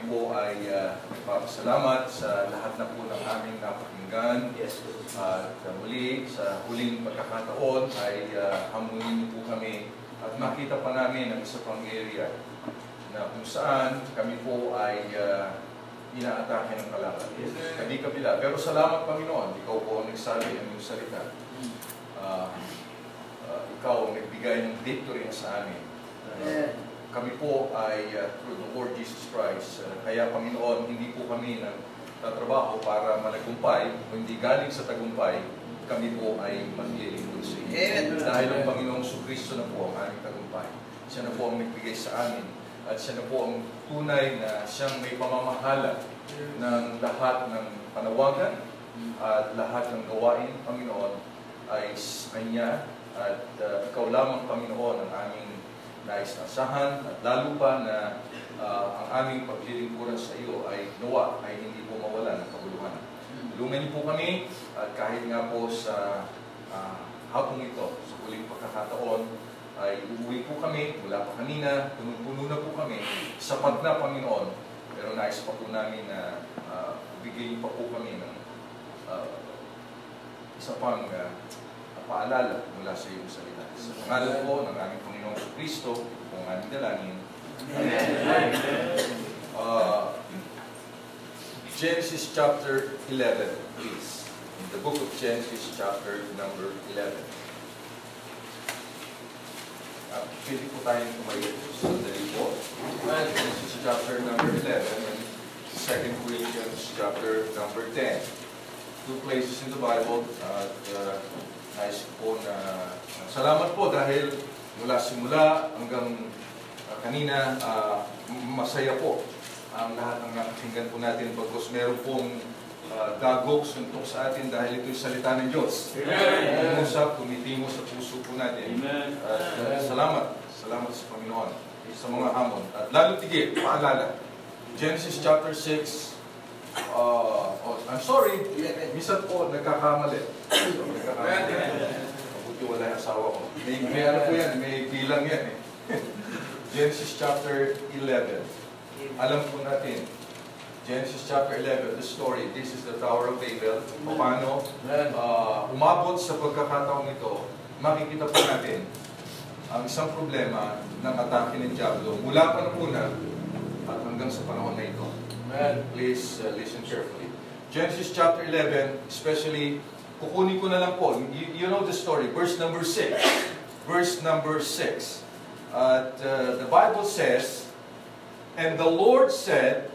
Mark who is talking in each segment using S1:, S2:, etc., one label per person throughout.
S1: kami po ay uh, nagpapasalamat sa lahat na po ng aming napakinggan.
S2: Yes.
S1: At uh, muli, sa huling pagkakataon ay uh, hamunin niyo po kami at makita pa namin ang isa pang area na kung saan kami po ay uh, inaatake ng kalaban. Kami kabila. Pero salamat Panginoon, ikaw po ang nagsabi ng iyong salita. Uh, uh, ikaw ang nagbigay ng victory na sa amin. Uh, kami po ay uh, through the Lord Jesus Christ. Uh, kaya Panginoon, hindi po kami nagtatrabaho para managumpay, hindi galing sa tagumpay, kami po ay maglilingkod sa.
S2: Amen.
S1: Dahil ang Panginoong Kristo na po ang aming tagumpay. Siya na po ang nagbigay sa amin at siya na po ang tunay na siyang may pamamahala ng lahat ng panawagan at lahat ng gawain, Panginoon, ay Kanya at uh, Ikaw lamang, Panginoon, ang aming nais na asahan at lalo pa na uh, ang aming paglilingkuran sa iyo ay nawa ay hindi po mawala ng kabuluhan. Tulungan niyo po kami at kahit nga po sa uh, hapong ito, sa huling pagkakataon, ay uuwi po kami, mula pa kanina, punong-puno na po kami, sapat na Panginoon, pero nais pa po namin na uh, bigyan pa po kami ng uh, isa pang uh, paalala mula sa iyong salita. Sa pangalan po ng aming Panginoong Kristo, ang aming dalangin. Amen. Uh, Genesis chapter 11, please. In the book of Genesis chapter number 11. Uh, pwede po tayong tumayo sandali po. Uh, Genesis chapter number 11 and 2 Corinthians chapter number 10. Two places in the Bible at uh, nais ko po na uh, salamat po dahil mula simula hanggang uh, kanina uh, masaya po ang lahat ng nakakinggan po natin pagkos meron pong uh, dagok suntok sa atin dahil ito'y salita ng Diyos.
S3: Amen.
S1: Umusap, tumitingo sa puso po natin.
S3: Amen.
S1: Uh, salamat, salamat sa Panginoon sa mga hamon. At lalo tigil, paalala, Genesis chapter 6, uh, oh, I'm sorry, minsan po nagkakamali. So, nagkakamali. Mabuti wala yung asawa ko. May, may ano po yan, may bilang yan eh. Genesis chapter 11. Alam po natin, Genesis chapter 11, the story, this is the Tower of Babel. Paano uh, umabot sa pagkakataong ito, makikita po natin ang isang problema ng atake ng Diablo mula pa nung una at hanggang sa panahon na ito. Please uh, listen carefully. Genesis chapter 11, especially, kukunin ko na lang po, you, you know the story, verse number 6. Verse number 6. Uh, the Bible says, And the Lord said,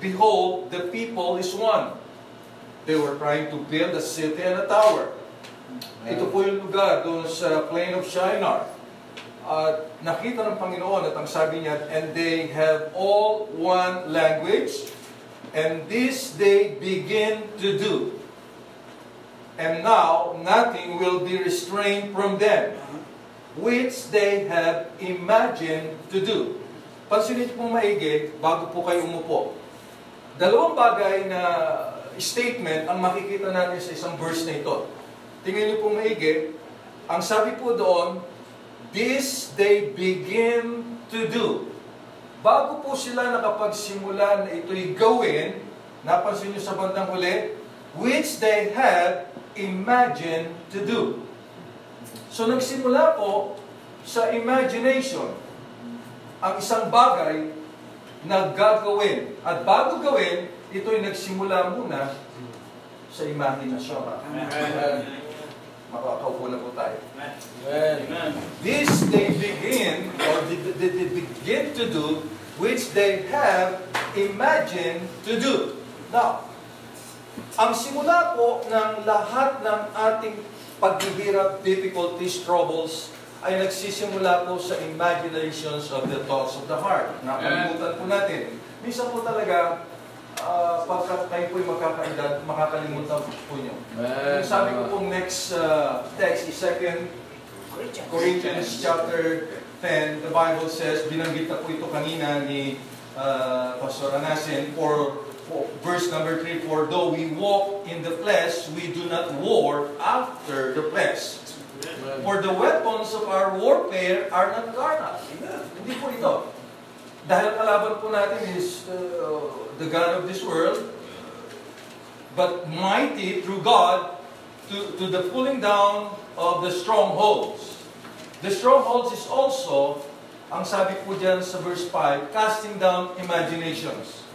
S1: Behold, the people is one. They were trying to build a city and a tower. Ito po yung lugar doon sa plain of Shinar. At nakita ng Panginoon at ang sabi niya, and they have all one language, and this they begin to do. And now nothing will be restrained from them, which they have imagined to do. Pansinin pong maigi bago po kayo umupo. Dalawang bagay na statement ang makikita natin sa isang verse na ito. Tingnan niyo pong maigi. Ang sabi po doon, This they begin to do. Bago po sila nakapagsimula na ito'y gawin, napansin niyo sa bandang huli, which they have imagined to do. So nagsimula po sa imagination ang isang bagay na gagawin. At bago gawin, ito'y nagsimula muna sa imaginasyon.
S3: Amen.
S1: Makakaupo na po tayo.
S3: Amen.
S1: This they begin, or they, they, they begin to do, which they have imagined to do. Now, ang simula po ng lahat ng ating paghihirap, difficulties, troubles, ay nagsisimula po sa imaginations of the thoughts of the heart. Nakalimutan po natin. Minsan po talaga, uh, pagka kayo po'y makakaedad, makakalimutan po nyo. Yung sabi ko pong next uh, text is 2 Corinthians chapter 10, the Bible says, binanggit na po ito kanina ni uh, Pastor Anasin, for, for verse number 3, For though we walk in the flesh, we do not war after the flesh. For the weapons of our warfare are not carnal. Hindi po ito. Dahil kalaban po natin is uh, the God of this world, but mighty through God to, to the pulling down of the strongholds. The strongholds is also, ang sabi po dyan sa verse 5, casting down imaginations.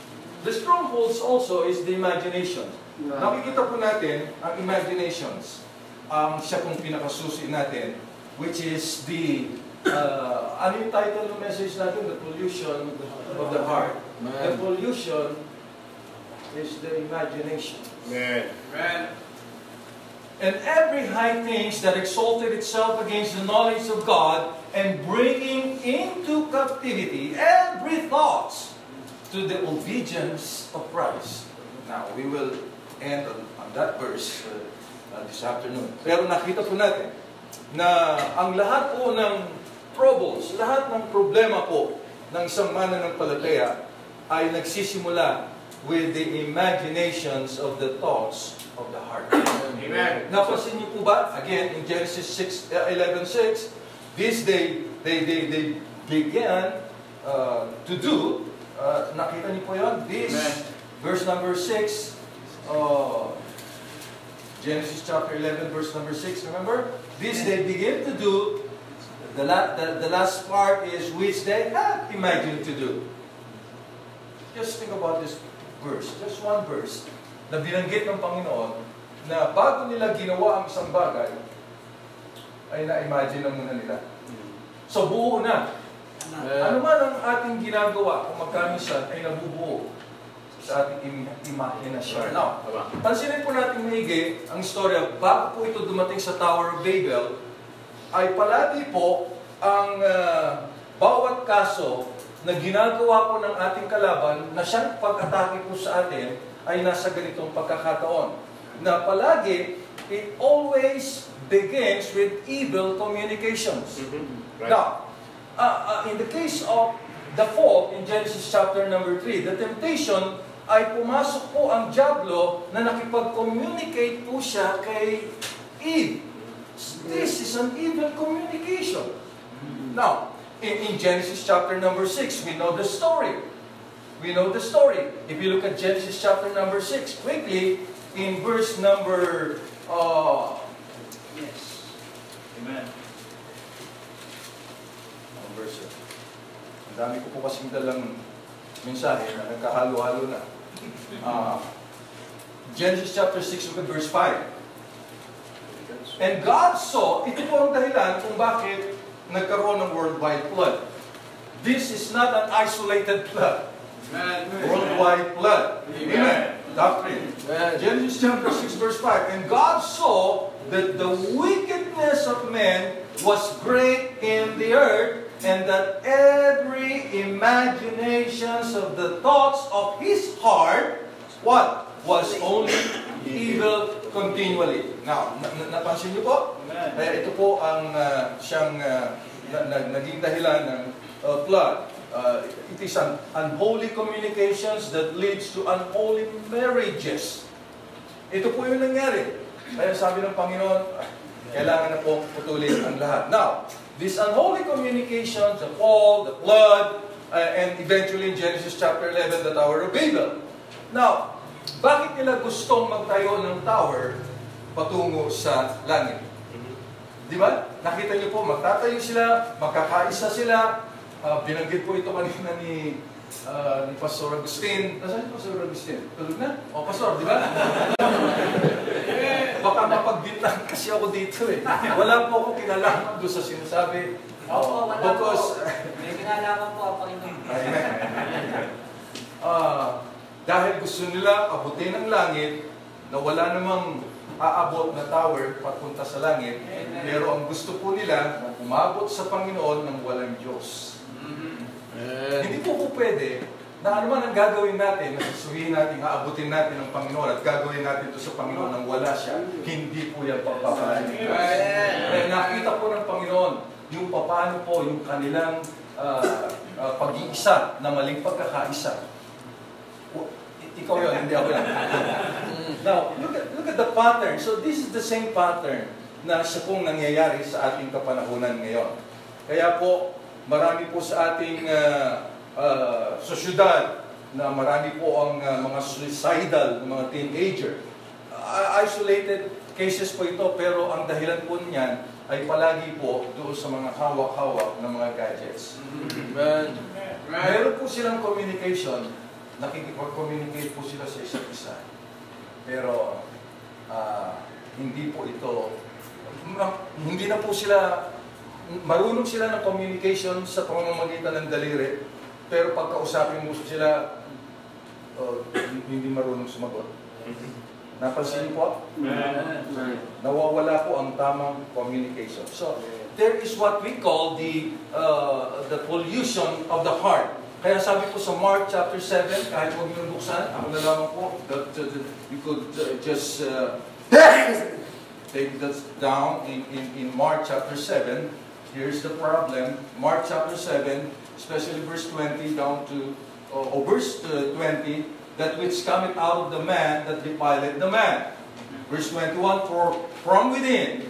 S1: The strongholds also is the imagination. Nakikita po natin ang imaginations. Ang siya pong pinakasusi natin, which is the, uh, ano yung title ng message natin? The pollution of the heart. The pollution is the imagination.
S3: Amen.
S1: And every high thing that exalted itself against the knowledge of God, and bringing into captivity every thought to the obedience of Christ. Now, we will end on, on that verse uh, uh, this afternoon. Pero nakita po natin na ang lahat po ng troubles, lahat ng problema po ng isang mananampalataya ay nagsisimula with the imaginations of the thoughts of the heart.
S3: Amen.
S1: Napansin niyo po ba? Again, in Genesis 6, uh, 11.6, this they, they, they, they began uh, to do. Uh, nakita niyo po yun? This,
S3: Amen.
S1: verse number 6, uh, Genesis chapter 11, verse number 6, remember? This they begin to do. The, la- the, the last part is which they had imagined to do. Just think about this verse, just one verse, na binanggit ng Panginoon na bago nila ginawa ang isang bagay, ay na-imagine na muna nila. So buo na. Ano man ang ating ginagawa kung magkamisan ay nabubuo sa ating im- imahinasyon. Now, pansinin po natin maigi ang istorya bago po ito dumating sa Tower of Babel, ay palagi po ang ah, bawat kaso na ginagawa po ng ating kalaban na siyang pag-atake po sa atin ay nasa ganitong pagkakataon. Na palagi, it always begins with evil communications.
S3: Right.
S1: Now, uh, uh, in the case of the fall in Genesis chapter number 3, the temptation ay pumasok po ang Diablo na nakipag-communicate po siya kay Eve. This is an evil communication. Now, in, in Genesis chapter number 6, we know the story. We know the story. If you look at Genesis chapter number 6, quickly, in verse number, uh, yes,
S3: Amen.
S1: ang verse. Ang dami ko po kasing dalang mensahe na nagkahalo-halo na. Ah, Genesis chapter 6, look at verse 5. And God saw, ito po ang dahilan kung bakit nagkaroon ng worldwide flood. This is not an isolated flood. Worldwide flood. Amen. Doctrine. Genesis chapter 6 verse 5. And God saw that the wickedness of men was great in the earth, and that every imaginations of the thoughts of his heart, what? Was only evil continually. Now, na- na- napansin niyo po?
S3: Amen.
S1: Kaya ito po ang ah, siyang ah, na- na- naging dahilan ng uh, flood. Uh, it is an unholy communications that leads to unholy marriages. Ito po yung nangyari. Kaya sabi ng Panginoon, kailangan na pong putulin ang lahat. Now, this unholy communications, the fall, the flood, uh, and eventually in Genesis chapter 11, the Tower of Babel. Now, bakit nila gustong magtayo ng tower patungo sa langit? Di ba? Nakita niyo po, magtatayo sila, magkakaisa sila. Ah, binanggit po ito kanina ni ah, ni Pastor Agustin. Nasaan si Pastor Agustin? Tulog na? O, Pastor, di ba? Baka mapagbintang kasi ako dito eh. Wala po akong kinalaman doon sa sinasabi.
S2: Opo, wala
S1: Because,
S2: po. May kinalaman po ang Panginoon.
S1: Ah, dahil gusto nila abutin ang langit na wala namang aabot na tower papunta sa langit, pero ang gusto po nila umabot sa Panginoon ng walang Diyos. Hindi po po pwede na ano man ang gagawin natin, na susuhin natin, aabutin natin ng Panginoon at gagawin natin ito sa Panginoon nang wala siya, hindi po yan papapalain ng Diyos. Kaya nakita po ng Panginoon yung paano po yung kanilang ah, ah, pag-iisa na maling pagkakaisa. Ikaw yun, hindi ako yan. Now, look at, look at the pattern. So this is the same pattern na siya pong nangyayari sa ating kapanahunan ngayon. Kaya po, marami po sa ating uh, sa syudad na marami po ang uh, mga suicidal mga teenager. Uh, isolated cases po ito pero ang dahilan po niyan ay palagi po doon sa mga hawak-hawak ng mga gadgets. Amen. Meron po silang communication, nakikipag-communicate po sila sa isa't isa. Pero ah, hindi po ito, hindi na po sila, marunong sila ng communication sa pamamagitan ng daliri, pero pagkausapin mo sila, oh, hindi marunong sumagot. Napansin niyo po? Nawawala po ang tamang communication. So, there is what we call the uh, the pollution of the heart. Kaya sabi ko sa Mark chapter 7, kahit huwag niyo buksan, ako na lamang po, that, that, that you could uh, just uh, take that down in, in, in Mark chapter 7. Here's the problem. Mark chapter 7, especially verse 20 down to, uh, or verse uh, 20, that which cometh out of the man that defileth the man. Verse 21, for from within,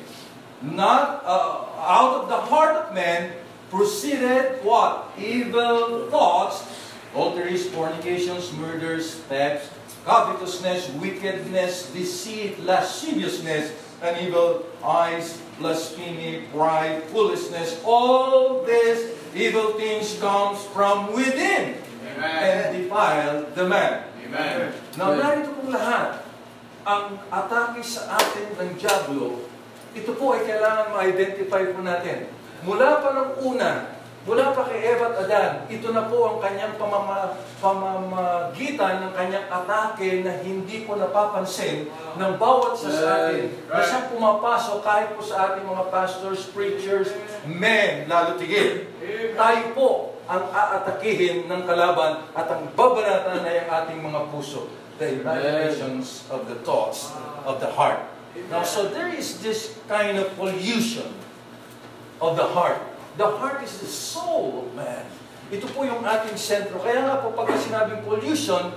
S1: not uh, out of the heart of man, proceeded what? Evil thoughts, adulteries, fornications, murders, thefts, covetousness, wickedness, deceit, lasciviousness, and evil eyes, blasphemy, pride, foolishness. All these evil things comes from within and defile the man.
S3: Amen.
S1: Now, narito pong lahat, ang atake sa atin ng Diablo, ito po ay kailangan ma-identify po natin. Mula pa ng una, mula pa kay Eva at Adan, ito na po ang kanyang pamama, pamamagitan ng kanyang atake na hindi po napapansin ng bawat sa sa atin na siyang pumapasok kahit po sa ating mga pastors, preachers, men, lalo tigil. Tayo po ang aatakihin ng kalaban at ang babanatan ay ang ating mga puso. The imaginations of the thoughts of the heart. Now, so there is this kind of pollution of the heart. The heart is the soul of man. Ito po yung ating sentro. Kaya nga po, pagka sinabing pollution,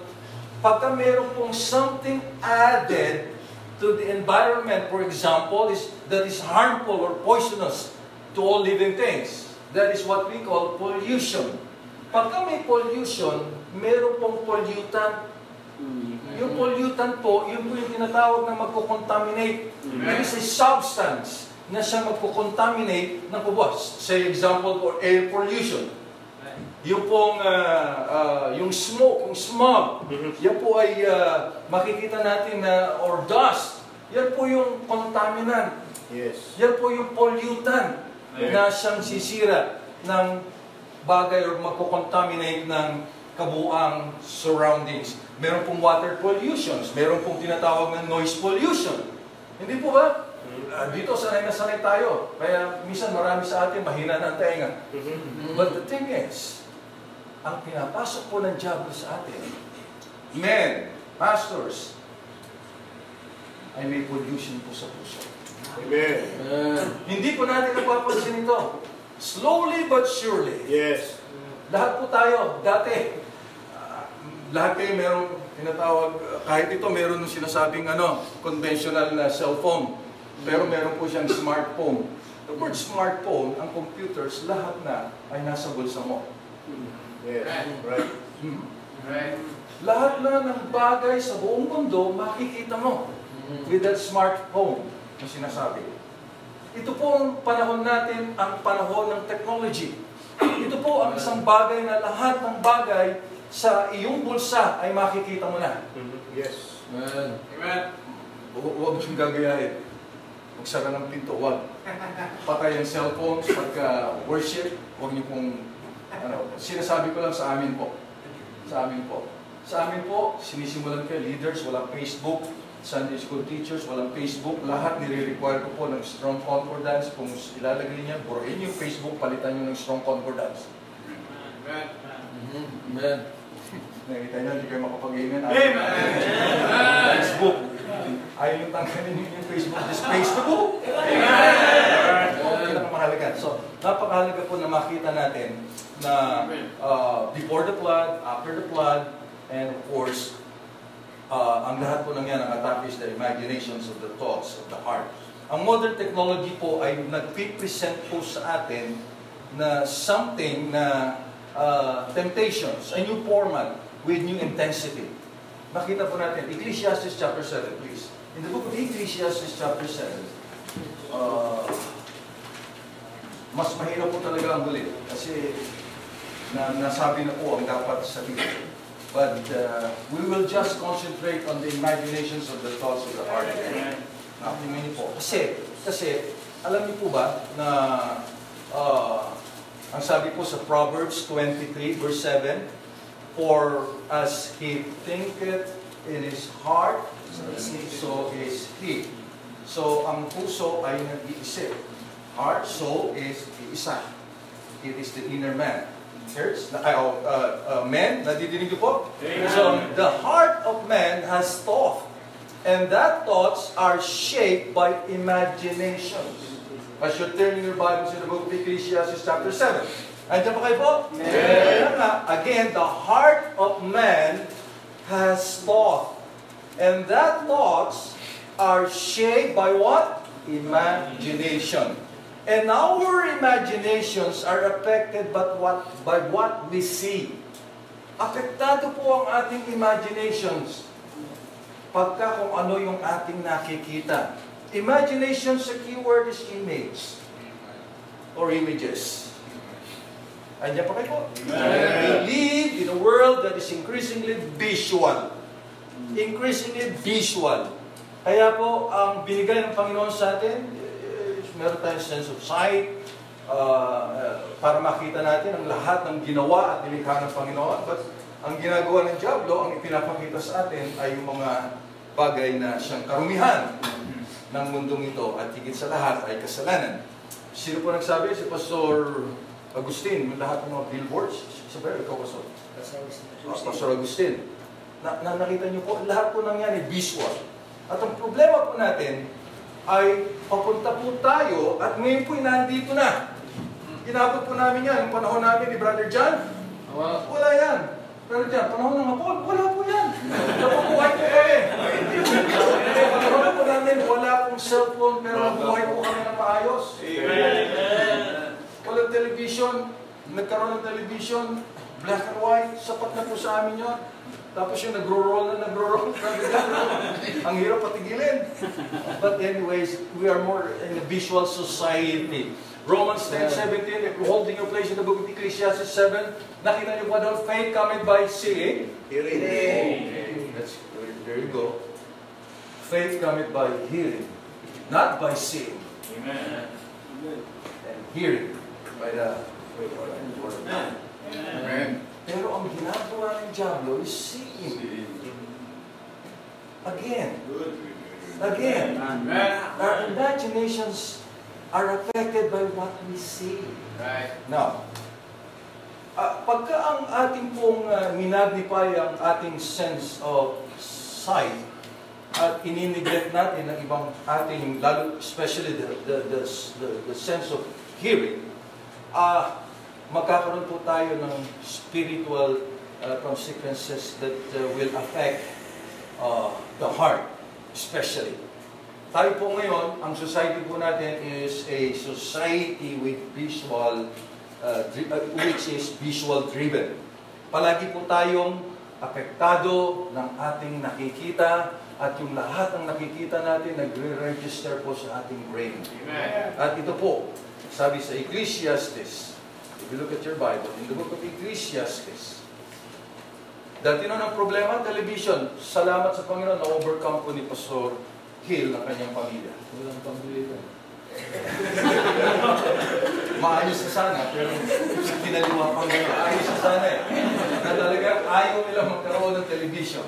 S1: pagka meron pong something added to the environment, for example, is, that is harmful or poisonous to all living things. That is what we call pollution. Pagka may pollution, meron pong pollutant. Yung pollutant po, yun po yung tinatawag na magkukontaminate. It is a substance na siya magkukontaminate ng kubos. Say example for air pollution. Yung pong, ah, ah, yung smoke, yung smog, yan po ay ah, makikita natin na, or dust, yan po yung contaminant.
S4: Yes.
S1: Yan po yung pollutant na siyang sisira ng bagay or magkukontaminate ng kabuang surroundings. Meron pong water pollutions, meron pong tinatawag na noise pollution. Hindi po ba? Ah, dito sanay na sanay tayo. Kaya minsan marami sa atin mahina na ang tainga. But the thing is, ang pinapasok po ng Diablo sa atin, men, pastors, ay may pollution po sa puso.
S4: Amen.
S1: Hindi po natin napapansin ito. Slowly but surely.
S4: Yes.
S1: Lahat po tayo, dati, ah, lahat kayo merong tinatawag, kahit ito meron nung sinasabing ano, conventional na cellphone. Pero meron po siyang smartphone. The word smartphone, ang computers, lahat na ay nasa bulsa mo.
S4: Yes. Right.
S1: Hmm.
S3: Right.
S1: Lahat na ng bagay sa buong mundo, makikita mo with that smartphone na sinasabi. Ito po ang panahon natin, ang panahon ng technology. Ito po ang isang bagay na lahat ng bagay sa iyong bulsa ay makikita mo na.
S4: Yes.
S1: Man.
S3: Amen.
S1: Hu- Huwag mong gagayahin. Magsara ng pinto, huwag. Patay ang cellphones pagka worship, huwag niyo pong, ano, sinasabi ko lang sa amin po. Sa amin po. Sa amin po, sinisimulan kayo, leaders, walang Facebook, Sunday school teachers, walang Facebook, lahat nire-require ko po ng strong concordance. Kung ilalagay niya, buruin yung Facebook, palitan niyo ng strong concordance.
S3: Amen.
S1: Amen. Nakita niyo, hindi kayo makapag-amen.
S3: Amen.
S1: Facebook. Ayaw yung tanggalin yung Facebook. Just Facebook. Ang mahalaga. So, napakahalaga po na makita natin na uh, before the flood, after the flood, and of course, uh, ang lahat po ng yan, ang attack is the imaginations of the thoughts of the heart. Ang modern technology po ay nagpipresent po sa atin na something na uh, temptations, a new format with new intensity. Makita po natin, Ecclesiastes chapter 7, please. In the book of Ecclesiastes chapter 7, uh, mas mahirap po talaga ang huli. Kasi na, nasabi na po ang dapat sabihin. But uh, we will just concentrate on the imaginations of the thoughts of the heart. Now, tingnan niyo po. Kasi, kasi, alam niyo po ba na uh, ang sabi po sa Proverbs 23 verse 7, For as he thinketh in his heart, so is he. So, ang puso ay nag-iisip. Heart, soul is iisa. It is the inner man. Hearts, uh, uh, uh, men, nadidinig po? So, the heart of man has thought. And that thoughts are shaped by imaginations. As you're turning your Bibles in the book of Ecclesiastes chapter 7. Andiyan pa kayo po? Nga, again, the heart of man has thought. And that thoughts are shaped by what? Imagination. And our imaginations are affected by what, by what we see. Apektado po ang ating imaginations pagka kung ano yung ating nakikita. Imagination sa keyword is image or images. Andiyan pa kayo po? We live in a world that is increasingly visual. Increasingly visual. Kaya po, ang binigay ng Panginoon sa atin, eh, meron tayong sense of sight, uh, para makita natin ang lahat ng ginawa at nilikha ng Panginoon. But ang ginagawa ng Diablo, ang ipinapakita sa atin ay yung mga bagay na siyang karumihan ng mundong ito at higit sa lahat ay kasalanan. Sino po nagsabi? Si Pastor Agustin, yung lahat ng mga billboards. Sabi, ikaw Pastor. Uh, Pastor Agustin. Na, na nakita niyo po, lahat po nang yan ay visual. At ang problema po natin ay papunta po tayo at ngayon po nandito na. Inabot po namin yan, yung panahon namin ni Brother John. Wala yan. Brother John, panahon ng hapon, wala po yan. Napabuhay po kami. Panahon po namin, wala pong cellphone pero nabuhay po kami ng maayos. Walang television, nagkaroon ng television, black and white, sapat na po sa amin yun. Tapos yung nagro-roll na nagro-roll. Ang hirap patigilin. But anyways, we are more in a visual society. Romans 10:17, if you're holding your place in the book of Ecclesiastes 7, nakita niyo ba doon, faith coming by seeing?
S4: Hearing.
S1: That's, there you go. Faith coming by hearing, not by seeing. And hearing by the word of God.
S3: Amen.
S1: Pero ang ginagawa ng Diablo is seeing. Again, again,
S3: Amen.
S1: our imaginations are affected by what we see.
S3: Right.
S1: Now, ah, pagka ang ating pong uh, minagnify ang ating sense of sight at inineglect natin ang ibang ating, lalo, especially the, the, the, the, the sense of hearing, ah magkakaroon po tayo ng spiritual uh, consequences that uh, will affect uh, the heart, especially. Tayo po ngayon, ang society po natin is a society with visual, uh, uh, which is visual driven. Palagi po tayong apektado ng ating nakikita at yung lahat ng nakikita natin nagre-register po sa ating brain.
S3: Amen.
S1: At ito po, sabi sa Ecclesiastes, if you look at your Bible, in the book of Ecclesiastes, dati na ng problema, television. Salamat sa Panginoon, na-overcome po ni Pastor Hill ng kanyang pamilya.
S5: Walang pambili ko.
S1: Maayos na sana, pero kinaliwa pa nila. Ayos na sana eh. Na talaga, ayaw nila magkaroon ng television.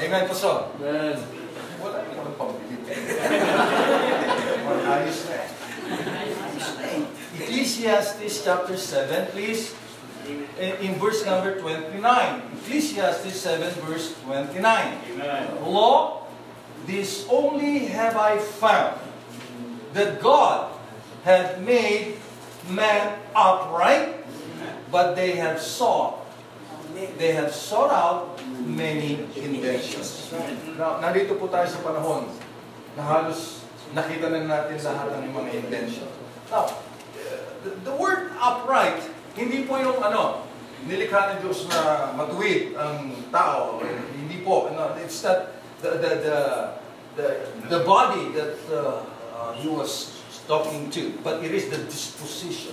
S1: Eh ngayon, Pastor, wala naman pambili. Ayos na. Ecclesiastes chapter 7, please. In, in verse number 29. Ecclesiastes 7 verse 29. Law, this only have I found, that God had made man upright, but they have sought, they have sought out many inventions. Now, nandito po tayo sa panahon na halos nakita na natin lahat ng mga invention. Now, the, word upright hindi po yung ano, nilikha ng Diyos na matuwid ang tao. Hindi po. No, it's not the, the, the, the, the body that uh, uh, he was talking to, but it is the disposition.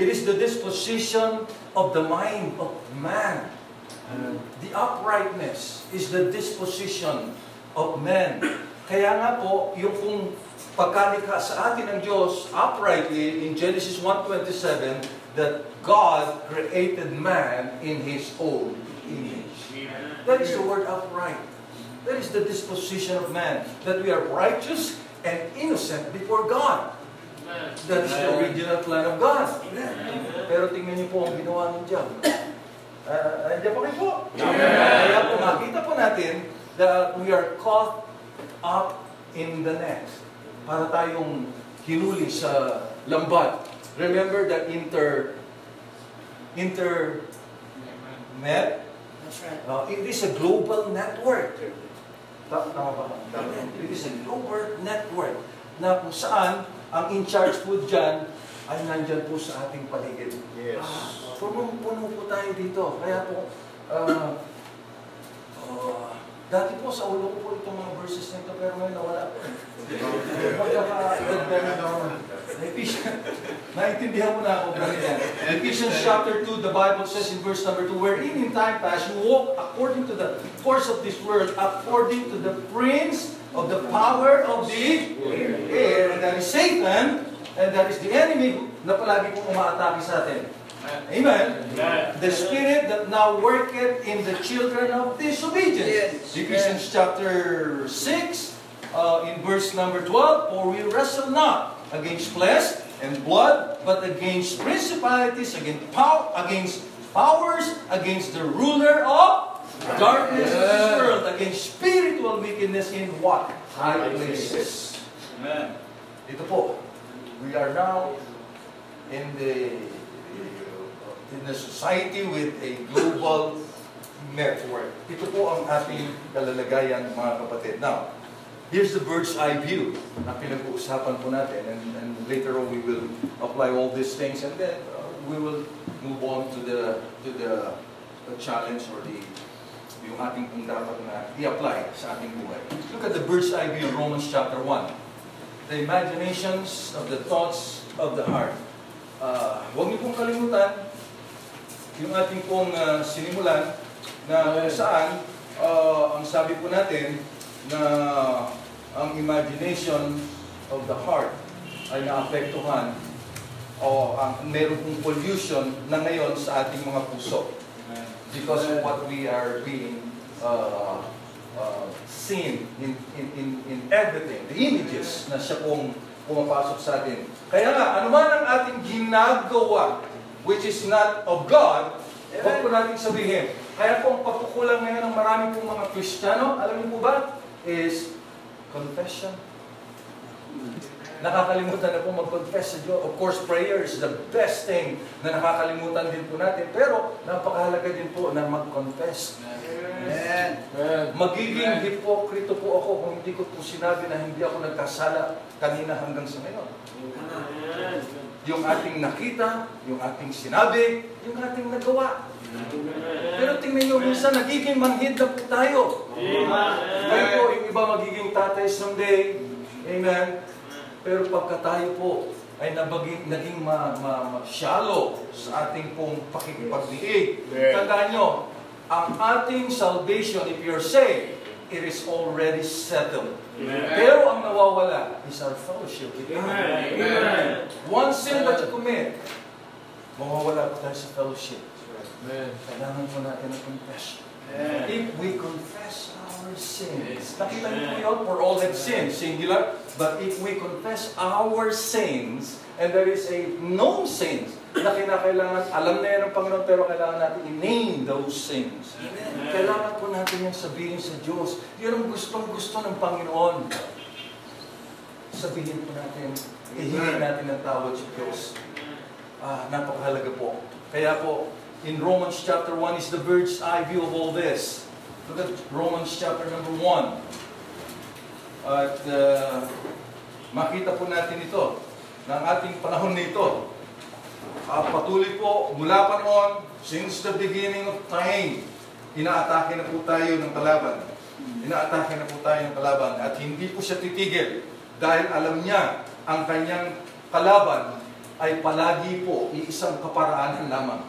S1: It is the disposition of the mind of man. The uprightness is the disposition of man. Kaya nga po, yung kung pagkalikha sa atin ng Diyos uprightly in Genesis 1.27 that God created man in His own image. That is the word upright. That is the disposition of man. That we are righteous and innocent before God. That is the original plan of God. Pero tingnan niyo po ang ginawa ng Diyan. Uh, Andiyan pa kayo po. Kaya po makita po natin that we are caught up in the net. Para tayong hinuli sa lambat. Remember that inter inter net?
S2: That's right.
S1: Uh, it is a global network. Ta- Tama ba? It is a global network na kung saan ang in charge po dyan ay nandyan po sa ating paligid.
S4: Yes.
S1: Ah, Punong-puno po tayo dito. Kaya po, ah, ah, dati po sa ulo ko po itong mga verses na ito, pero ngayon nawala po. Pagkaka-edad na ako. Naintindihan mo na ako. Ephesians chapter 2, the Bible says in verse number 2, Wherein in time past you walk according to the course of this world, according to the prince of the power of the air, and that is Satan, and that is the enemy na palagi pong umaatake sa atin. Amen. The spirit that now worketh in the children of disobedience.
S2: Yes.
S1: Ephesians chapter 6, uh, in verse number 12, For we wrestle not against flesh and blood, but against principalities, against, pow- against powers, against the ruler of darkness of this world, against spiritual wickedness in what? High places.
S3: Amen.
S1: Ito po, we are now in the in a society with a global network. Ito po ang ating kalalagayan mga kapatid. Now, here's the bird's eye view na pinag-uusapan po natin and, and later on we will apply all these things and then uh, we will move on to the to the, the challenge or the yung ating kung dapat na i-apply sa ating buhay. Look at the bird's eye view of Romans chapter 1 the imaginations of the thoughts of the heart. Uh, huwag niyo pong kalimutan yung ating pong uh, sinimulan na kung saan uh, ang sabi po natin na ang imagination of the heart ay naapektuhan o ang meron pong pollution na ngayon sa ating mga puso. Because of what we are being uh, uh, seen in, in, in, in everything, the images na siya pong pumapasok sa atin. Kaya nga, ano man ang ating ginagawa, which is not of God, huwag po natin sabihin. Kaya po ang pagkukulang ngayon ng marami pong mga Kristiyano, alam niyo po ba, is confession. Nakakalimutan na po mag-confess sa Diyos. Of course, prayer is the best thing na nakakalimutan din po natin. Pero napakahalaga din po na mag-confess.
S2: Amen.
S1: Magiging hipokrito po ako kung hindi ko po sinabi na hindi ako nagkasala kanina hanggang sa ngayon. Yung ating nakita, yung ating sinabi, yung ating nagawa. Pero tingnan nyo, minsan nagiging manhid na po tayo. Kaya po, yung iba magiging tatay someday. Amen. Pero pagka tayo po ay nabaging, naging ma, ma, ma- shallow sa ating pong pakikipagdiig. Tandaan nyo, ang ating salvation, if you're saved, it is already settled. Pero ang nawawala is our fellowship with God.
S3: Amen.
S1: One sin that you commit, mawawala po tayo sa fellowship.
S4: Amen.
S1: Kailangan po natin ng confession. If we confess our sins, nakita niyo po yun, for all have sinned, singular, but if we confess our sins, and there is a known sins, na kinakailangan, alam na yan ng Panginoon, pero kailangan natin i-name those sins. Kailangan po natin yung sabihin sa Diyos. Yun ang gustong-gusto ng Panginoon. Sabihin po natin, ihingi natin ng tawad sa Diyos. Ah, napakahalaga po. Kaya po, in Romans chapter 1 is the bird's eye view of all this. Look at Romans chapter number 1. At uh, makita po natin ito, ng ating panahon nito. Ah, patuloy po, mula pa noon, since the beginning of time, inaatake na po tayo ng kalaban. Inaatake na po tayo ng kalaban at hindi po siya titigil dahil alam niya ang kanyang kalaban ay palagi po iisang kaparaanan lamang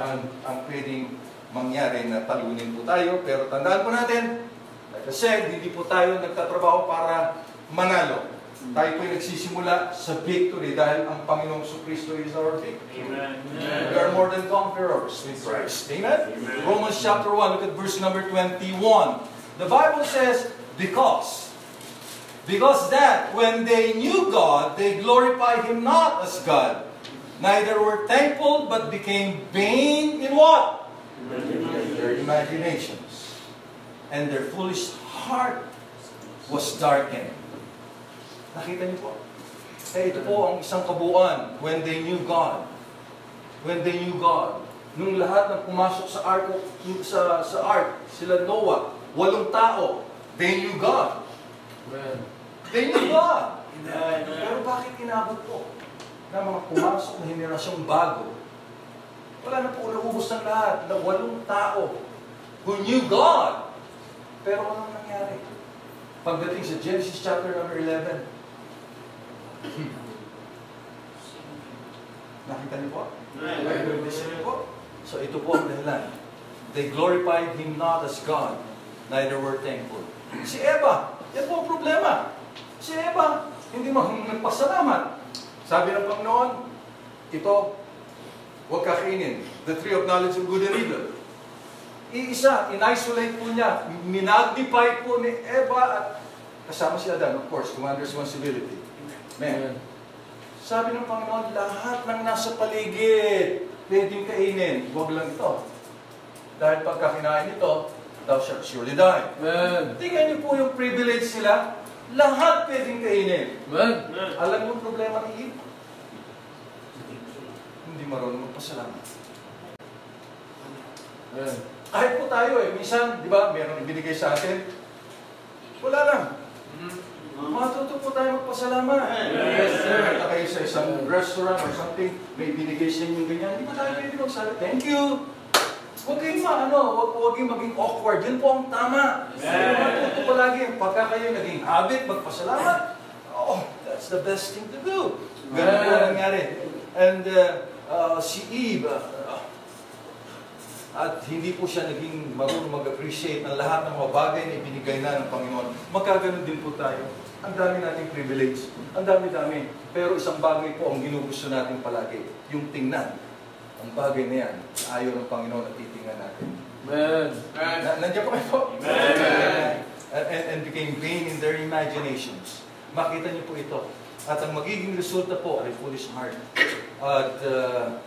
S1: ang, ang pwedeng mangyari na talunin po tayo. Pero tandaan po natin, like I said, hindi po tayo nagtatrabaho para manalo. Tayo po ay nagsisimula sa victory dahil ang Panginoong Kristo is our victory. We are more than conquerors with Christ. Amen? Romans chapter 1, look at verse number 21. The Bible says, because. Because that when they knew God, they glorified Him not as God. Neither were thankful, but became vain in what? Their imaginations. And their foolish heart was darkened. Nakita niyo po? Eh, ito po ang isang kabuuan when they knew God. When they knew God. Nung lahat ng pumasok sa ark, sa, sa ark, sila Noah, walong tao, they knew God.
S3: Amen.
S1: They knew God. Pero bakit inabot po na mga pumasok na henerasyong bago? Wala na po naubos ng lahat na walong tao who knew God. Pero anong nangyari? Pagdating sa Genesis chapter number 11, nakita niyo po? Listen niyo po? So ito po ang dahilan. They glorified Him not as God, neither were thankful. Si Eva, yan po ang problema. Si Eva, hindi marunong nagpasalamat. Sabi ng Panginoon, ito, huwag kakainin. The tree of knowledge of good and evil. Iisa, in-isolate po niya. Minagnify po ni Eva at kasama si Adan, of course, command responsibility. Men, sabi ng Panginoon, lahat ng nasa paligid, pwedeng kainin. Huwag lang ito. Dahil pagka kinain ito, thou shalt surely die.
S3: Amen.
S1: Tingnan niyo po yung privilege sila. Lahat pwedeng kainin.
S3: Amen.
S1: Alam yung problema ng Eve? Hindi marunong magpasalamat.
S3: Amen.
S1: Kahit po tayo eh, minsan, di ba, meron ibinigay sa atin, wala lang. Matuto po tayo magpasalamat.
S3: Yes, sir.
S1: Kaya kayo sa isang restaurant or something, may binigay sa inyo ganyan, di ba tayo pwede magsalat? Thank you! Huwag kayong maano, huwag, huwag kayong maging awkward. Yun po ang tama.
S3: Amen.
S1: Matuto palagi, pagka kayo naging habit, magpasalamat, oh, that's the best thing to do. Ganun po ang nangyari. And uh, uh, si Eve, uh, at hindi po siya naging marunong mag-appreciate ng lahat ng mga bagay na ibinigay na ng Panginoon. Magkaganon din po tayo. Ang dami nating privilege. Ang dami-dami. Pero isang bagay po ang ginugusto natin palagi. Yung tingnan. Ang bagay na yan, ayaw ng Panginoon at titingnan natin.
S3: Amen.
S1: Na, nandiyan po kayo po?
S3: Amen.
S1: And, and, and became vain in their imaginations. Makita niyo po ito. At ang magiging resulta po ay foolish heart. At uh,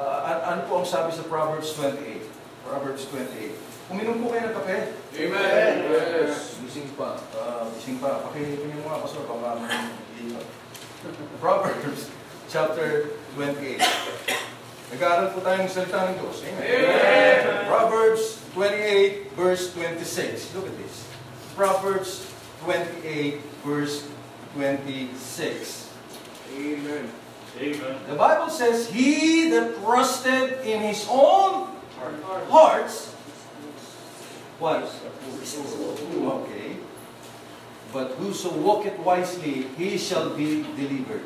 S1: uh, an- ano po ang sabi sa Proverbs 28? Proverbs 28. Uminom po kayo ng kape.
S3: Amen. Yes. Gising pa.
S1: Uh, ising pa. Pakihipin niyo mga pastor. Baka Proverbs chapter 28. Nag-aaral po tayo ng salita ng Diyos. Amen.
S3: Amen.
S1: Proverbs 28 verse 26. Look at this. Proverbs 28 verse 26.
S3: Amen.
S1: The Bible says, He that trusted in his own hearts, what? Okay. But whoso walketh wisely, he shall be delivered.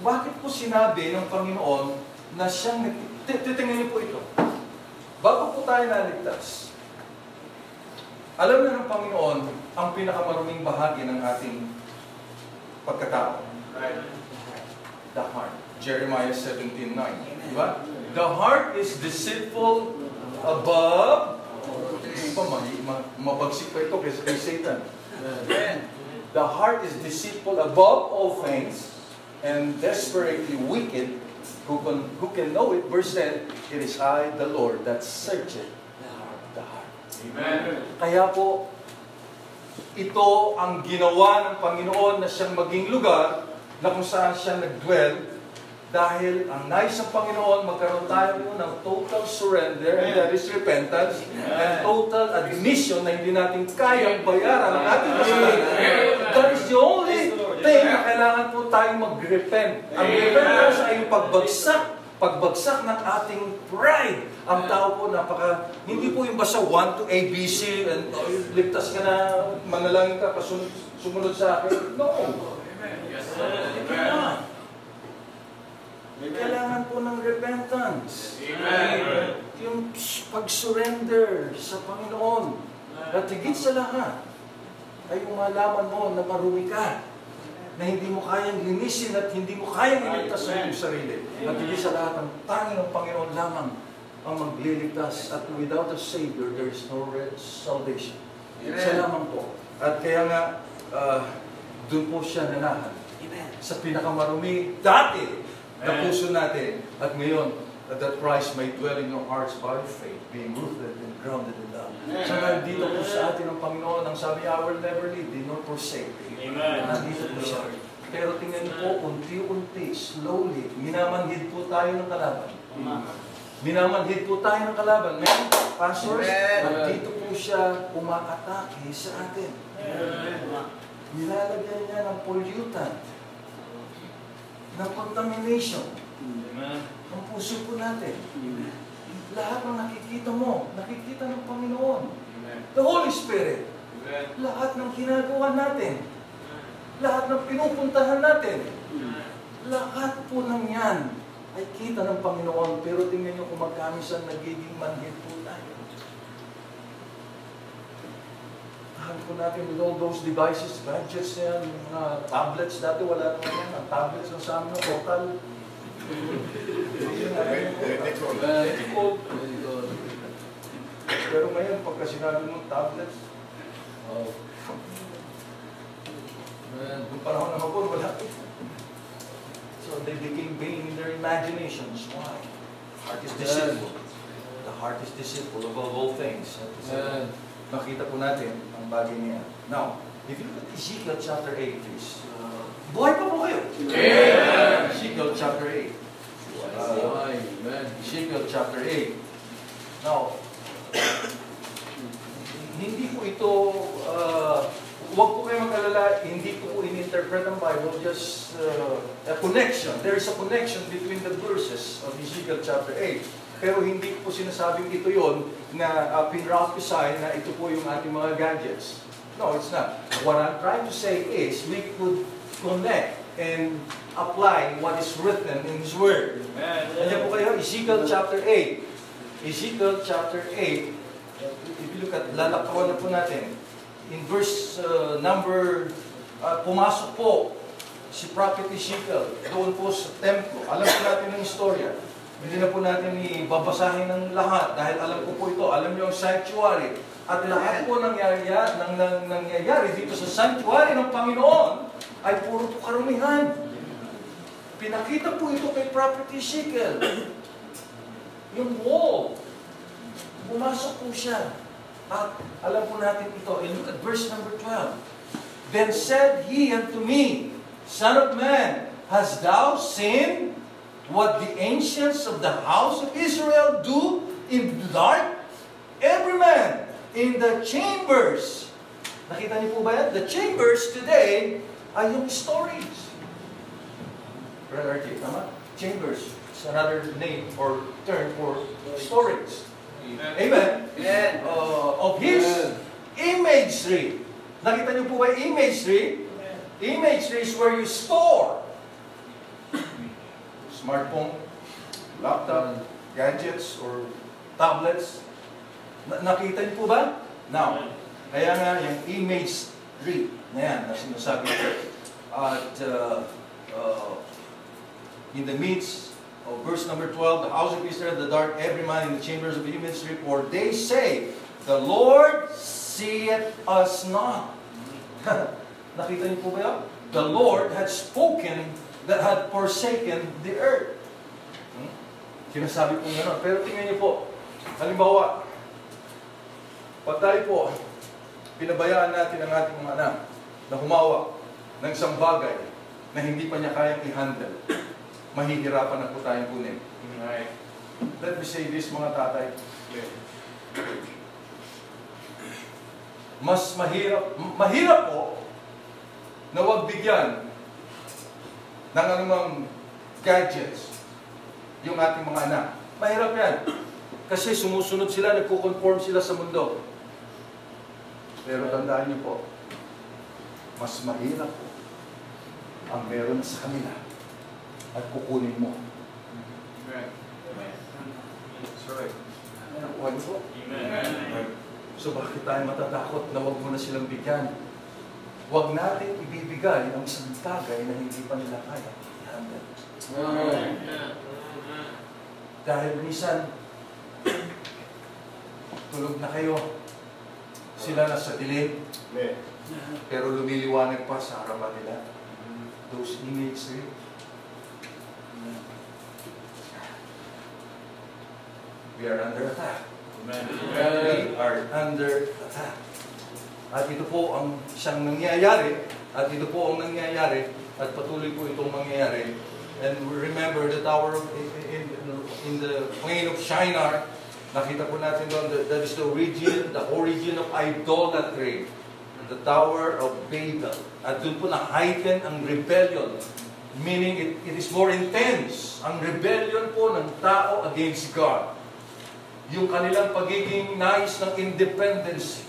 S1: Bakit po sinabi ng Panginoon na siyang, nag- titingnan niyo po ito. Bago po tayo naligtas, alam na ng Panginoon ang pinakamaruming bahagi ng ating pagkatao
S3: Right.
S1: the heart. Jeremiah 17.9. Di ba? The heart is deceitful above ma- mabagsik pa ito kay, kay Satan. The heart is deceitful above all things and desperately wicked. Who can, who can know it? Verse 10, It is I, the Lord, that searcheth the heart.
S3: Amen.
S1: Kaya po, ito ang ginawa ng Panginoon na siyang maging lugar na kung saan siya nag-dwell dahil ang nais ng Panginoon, magkaroon tayo ng total surrender, and that is repentance, and total admission na hindi natin kayang bayaran ang ating kasalanan. That is the only thing na kailangan po tayong mag-repent. Ang repentance ay yung pagbagsak, pagbagsak ng ating pride. Ang tao po napaka, hindi po yung basta 1 to A, B, C, and oh, ligtas ka na, manalangin ka, kasunod, sumunod sa akin. No. Hindi na. Kailangan po ng repentance. Yung pag-surrender sa Panginoon. At higit sa lahat, ay yung malaman mo na marumi ka. Na hindi mo kayang linisin at hindi mo kayang iligtas sa iyong sarili. At higit sa lahat, ang tanging ng Panginoon lamang ang magliligtas. At without a Savior, there is no salvation. Siya lamang po. At kaya nga, uh, doon po siya nanahan. Sa pinakamarumi, dati, na puso natin. At ngayon, that that Christ may dwell in your hearts by faith, being rooted and grounded in love. So nandito po sa atin ang Panginoon, ang sabi, I will never leave thee nor forsake thee.
S3: Amen.
S1: Nandito po siya. Pero tingnan po, unti-unti, slowly, minamanhid po tayo ng kalaban. Minamanhid po tayo ng kalaban. Ngayon, pastors,
S4: Amen.
S1: at dito po siya umaatake sa atin. Nilalagyan niya ng pollutant, ng contamination, ang puso po natin. Lahat ng nakikita mo, nakikita ng Panginoon. The Holy Spirit. Lahat ng ginagawa natin. Lahat ng pinupuntahan natin. Lahat po ng yan ay kita ng Panginoon. Pero tingnan nyo kung magkano siya nagiging manhid po po natin with all those devices, gadgets na yan, mga tablets. Dati wala naman yan. Ang tablets lang sa amin, total. Pero ngayon, pagka sinabi mo tablets, oh, panahon ng hapon, wala. So they became vain in their imaginations. Why? The Heart is deceitful. The heart is deceitful above all things.
S3: Amen.
S1: Nakita po natin ang bagay niya. Now, if you look at Ezekiel chapter 8, please. Uh, buhay pa po kayo.
S3: Amen.
S1: Ezekiel chapter 8.
S3: Amen.
S1: Ezekiel chapter 8. Now, hindi po ito, uh, huwag po kayo mag-alala, hindi ko po in-interpret ang Bible, just uh, a connection. There is a connection between the verses of Ezekiel chapter 8. Pero hindi po sinasabing ito yon na uh, pinrophesy na ito po yung ating mga gadgets. No, it's not. What I'm trying to say is, we could connect and apply what is written in His Word. Nandiyan po kayo, Ezekiel chapter 8. Ezekiel chapter 8, if you look at, lalakawan na po natin. In verse uh, number, uh, pumasok po si Prophet Ezekiel doon po sa templo. Alam po natin ang istorya. Hindi na po natin ibabasahin ng lahat dahil alam ko po ito. Alam niyo ang sanctuary. At lahat po nangyayari, nang, nang, nangyayari dito sa sanctuary ng Panginoon ay puro po karumihan. Pinakita po ito kay Prophet Ezekiel yung wall. Pumasok po siya. At alam po natin ito. And look at verse number 12. Then said he unto me, Son of man, hast thou seen what the ancients of the house of Israel do in the dark? Every man in the chambers. Nakita niyo po ba yan? The chambers today ay yung stories. Brother RT, tama? Chambers. It's another name or term for storage. Amen.
S4: Amen.
S1: Uh, of His imagery. Nakita niyo po ba yung imagery? Imagery is where you store. Smartphone, laptop, gadgets, or tablets. Na- nakita niyo po ba? Now, kaya nga yung imagery na yan na sinasabi ko. At uh, uh, in the midst of verse number 12, the house of Israel, the dark, every man in the chambers of the imagery, for they say, the Lord seeth us not. Nakita niyo po ba yan? The Lord had spoken that had forsaken the earth. Hmm? Sinasabi po gano'n. Pero tingnan niyo po, halimbawa, pag tayo po, pinabayaan natin ang ating mga anak na humawa ng isang bagay na hindi pa niya kayang i-handle, mahihirapan na po tayong kunin. Let me say this mga tatay. Mas mahirap, mahirap po na wag bigyan ng anumang gadgets yung ating mga anak. Mahirap yan. Kasi sumusunod sila, nagko-conform sila sa mundo. Pero tandaan niyo po, mas mahirap po ang meron sa kanila at kukunin mo. That's right. Nakuha niyo po. So bakit tayo matatakot na wag mo na silang bigyan? Huwag natin ibibigay ang isang bagay na hindi pa nila kaya i-handle. Dahil minsan, tulog na kayo, sila nasa dilim, pero lumiliwanag pa sa harapan nila. Those image eh. We are under attack. We are under attack. At ito po ang siyang nangyayari, at ito po ang nangyayari, at patuloy po itong mangyayari. And remember the tower of, in, in, in the plain of Shinar, nakita po natin doon, that, is the origin, the origin of idolatry. The Tower of Babel. At doon po na-heighten ang rebellion. Meaning, it, it is more intense. Ang rebellion po ng tao against God. Yung kanilang pagiging nais ng independence.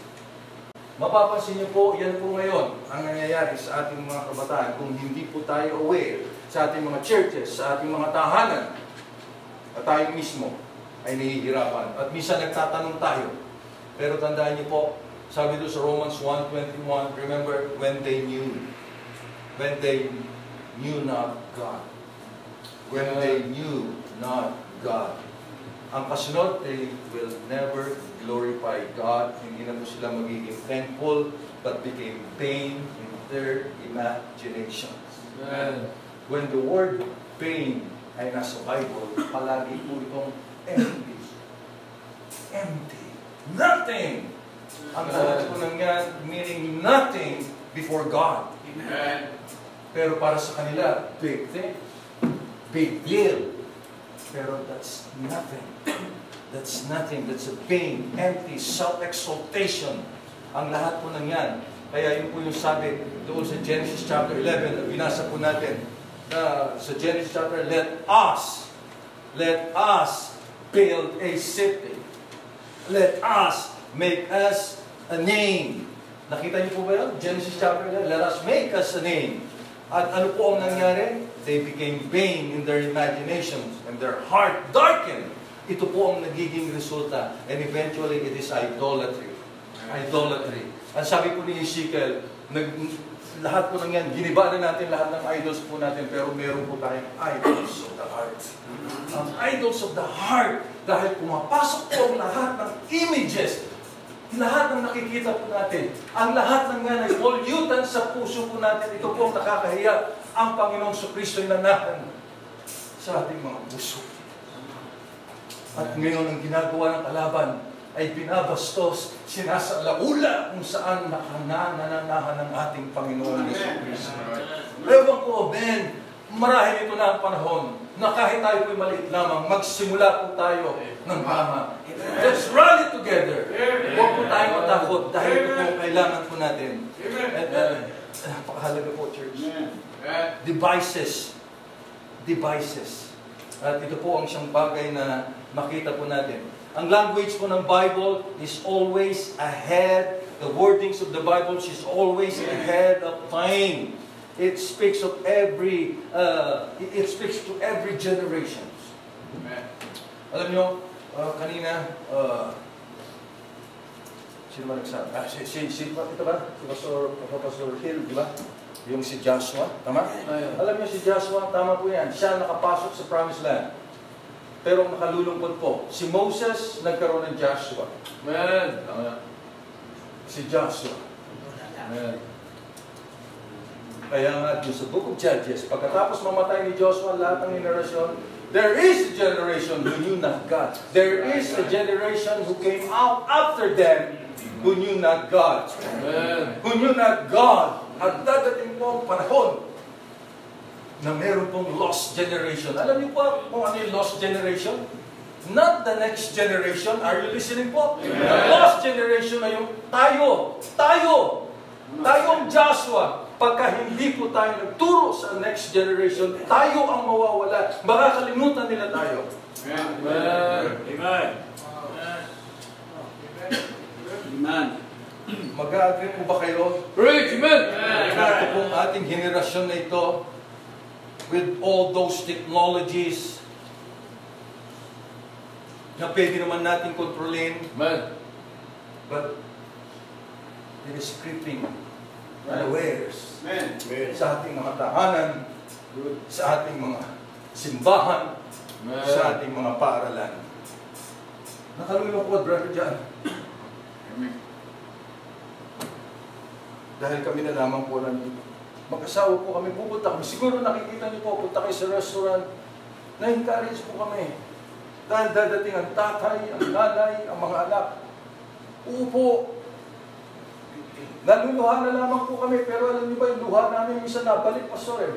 S1: Mapapansin niyo po, yan po ngayon ang nangyayari sa ating mga kabataan kung hindi po tayo aware sa ating mga churches, sa ating mga tahanan, at tayo mismo ay nahihirapan. At minsan nagtatanong tayo. Pero tandaan niyo po, sabi doon sa Romans 1.21, remember, when they knew, when they knew not God. When they knew not God. Ang kasunod, they will never glorify God. Hindi na po sila magiging thankful, but became pain in their imaginations.
S3: Amen.
S1: When the word pain ay nasa Bible, palagi po itong empty. Empty. Nothing. Ang sagot po ng yan, meaning nothing before God. Pero para sa kanila, big thing. Big deal. Pero that's nothing. That's nothing. That's a pain, empty, self-exaltation. Ang lahat po ng yan. Kaya yun po yung sabi doon sa Genesis chapter 11 na binasa po natin. Na sa Genesis chapter, let us, let us build a city. Let us make us a name. Nakita niyo po ba yun? Genesis chapter 11, let us make us a name. At ano po ang nangyari? They became vain in their imaginations and their heart darkened. Ito po ang nagiging resulta. And eventually, it is idolatry. Idolatry. Ang sabi po ni Ezekiel, nag, lahat po ng yan, giniba na natin lahat ng idols po natin, pero meron po tayong idols of the heart. Ang idols of the heart, dahil pumapasok po ang lahat ng images, lahat ng nakikita po natin, ang lahat ng yan ay pollutan sa puso po natin. Ito po ang nakakahiya. Ang Panginoong Kristo ay nanahan sa ating mga puso. At ngayon ang ginagawa ng kalaban ay binabastos, sinasalaula kung saan nakanananahan ng ating Panginoong Yeso Kristo. Ewan ko, Ben, marahil ito na ang panahon na kahit tayo po'y maliit lamang, magsimula po tayo ng tama. Let's rally together. Huwag po tayo matakot dahil ito po ang kailangan po natin. At uh, napakahalaga po, church. Devices. Devices. At ito po ang siyang bagay na makita po natin. Ang language po ng Bible is always ahead. The wordings of the Bible is always ahead of time. It speaks of every, uh, it speaks to every generation. Alam nyo, uh, kanina, uh, sino ba nagsabi? Ah, si, si, si, ito ba? Si Pastor, Pastor Hill, di ba? Yung si Joshua, tama?
S3: Ayun.
S1: Alam niyo si Joshua, tama po yan. Siya nakapasok sa Promised Land. Pero ang nakalulungkot po, si Moses nagkaroon ng Joshua.
S3: Amen.
S1: Si Joshua.
S3: Amen.
S1: Kaya nga doon sa Book of Judges, pagkatapos mamatay ni Joshua lahat ng generasyon, there is a generation who knew not God. There is a generation who came out after them who knew not God.
S3: Amen.
S1: Who knew not God. At dadating po ang panahon na meron pong lost generation. Alam niyo po kung ano yung lost generation? Not the next generation. Are you listening po? The lost generation na yung tayo. Tayo! Tayong Joshua. pagka hindi po tayo nagturo sa next generation, tayo ang mawawala. Makakalimutan nila tayo.
S3: Amen.
S4: Amen.
S1: Mag-agree po ba kayo?
S3: Preach, amen.
S1: Ito pong ating henerasyon na ito, with all those technologies na pwede naman natin kontrolin,
S3: Amen.
S1: but it is creeping unawares
S4: Amen.
S1: sa ating mga tahanan, sa ating mga simbahan, sa
S3: Amen.
S1: ating mga paaralan. Nakalulungkot, Brother John. Dahil kami na lamang po lang mag-asawa po kami, pupunta kami. Siguro nakikita niyo po, punta kayo sa restaurant, na-encourage po kami. Dahil dadating ang tatay, ang nanay, ang mga anak. Upo. Naluluha na lamang po kami, pero alam niyo ba, yung luha namin minsan nabalik, Pastor eh.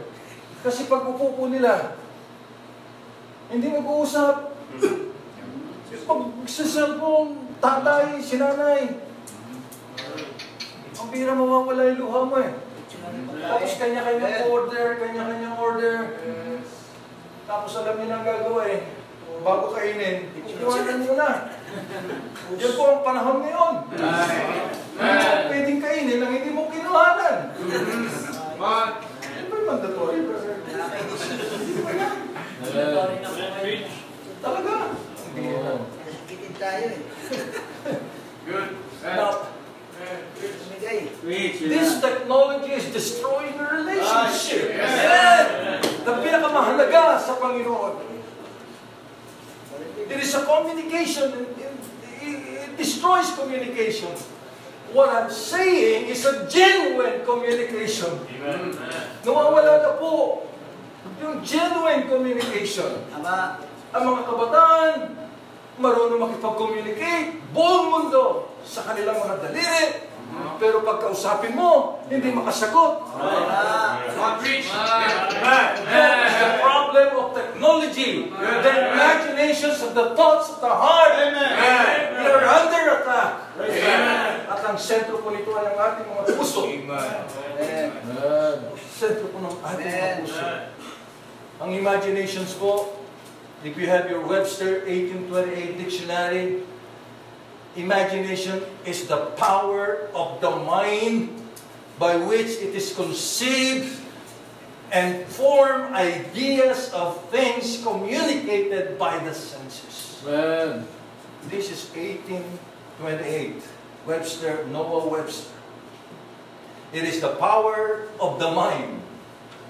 S1: Kasi pag upo po nila, hindi mag-uusap. Pag sa cellphone, tatay, sinanay. Ang bira mawawala yung luha mo eh. Tapos kanya-kanyang order, kanya-kanyang order. Tapos alam niyo na ang gagawa eh. Bago kainin, ikukuhanan mo na. Yan po ang panahon ngayon. Pwedeng kainin lang hindi mo kinuhanan. Ba yung mandatory, brother? Talaga. Ang.
S4: Kitid tayo eh.
S1: Now. This technology is destroying the relationship. Yan! Ang pinakamahalaga sa Panginoon. It is a communication. It, it- it destroys communication. What I'm saying is a genuine communication. Nawawala na po yung genuine communication.
S4: Ama.
S1: Ang mga kabataan, marunong makipag-communicate, buong mundo sa kanilang mga daliri. Pero pagkausapin mo, hindi makasagot. That the problem of technology. The imaginations of the thoughts of the heart. We are under attack. At ang sentro po nito ay ang ating mga puso. Sentro po ng ating mga puso. Ang imaginations po, if you have your Webster 1828 dictionary, imagination is the power of the mind by which it is conceived and form ideas of things communicated by the senses.
S3: Amen.
S1: This is 1828. Webster, Noah Webster. It is the power of the mind.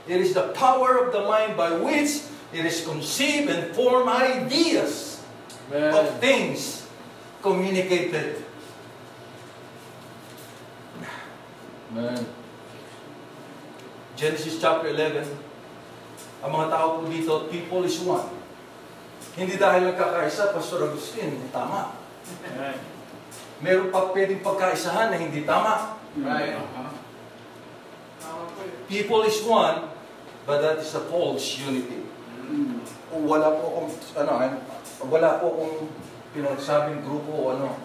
S1: It is the power of the mind by which it is conceived and form ideas of
S3: Amen.
S1: things communicated.
S3: Amen.
S1: Genesis chapter 11. Ang mga tao po dito, people is one. Hindi dahil nagkakaisa, Pastor Agustin, tama. Meron pa pwedeng pagkaisahan na hindi tama. People is one, but that is a false unity. Wala po akong, ano, eh, wala po akong pinagsabing grupo o ano.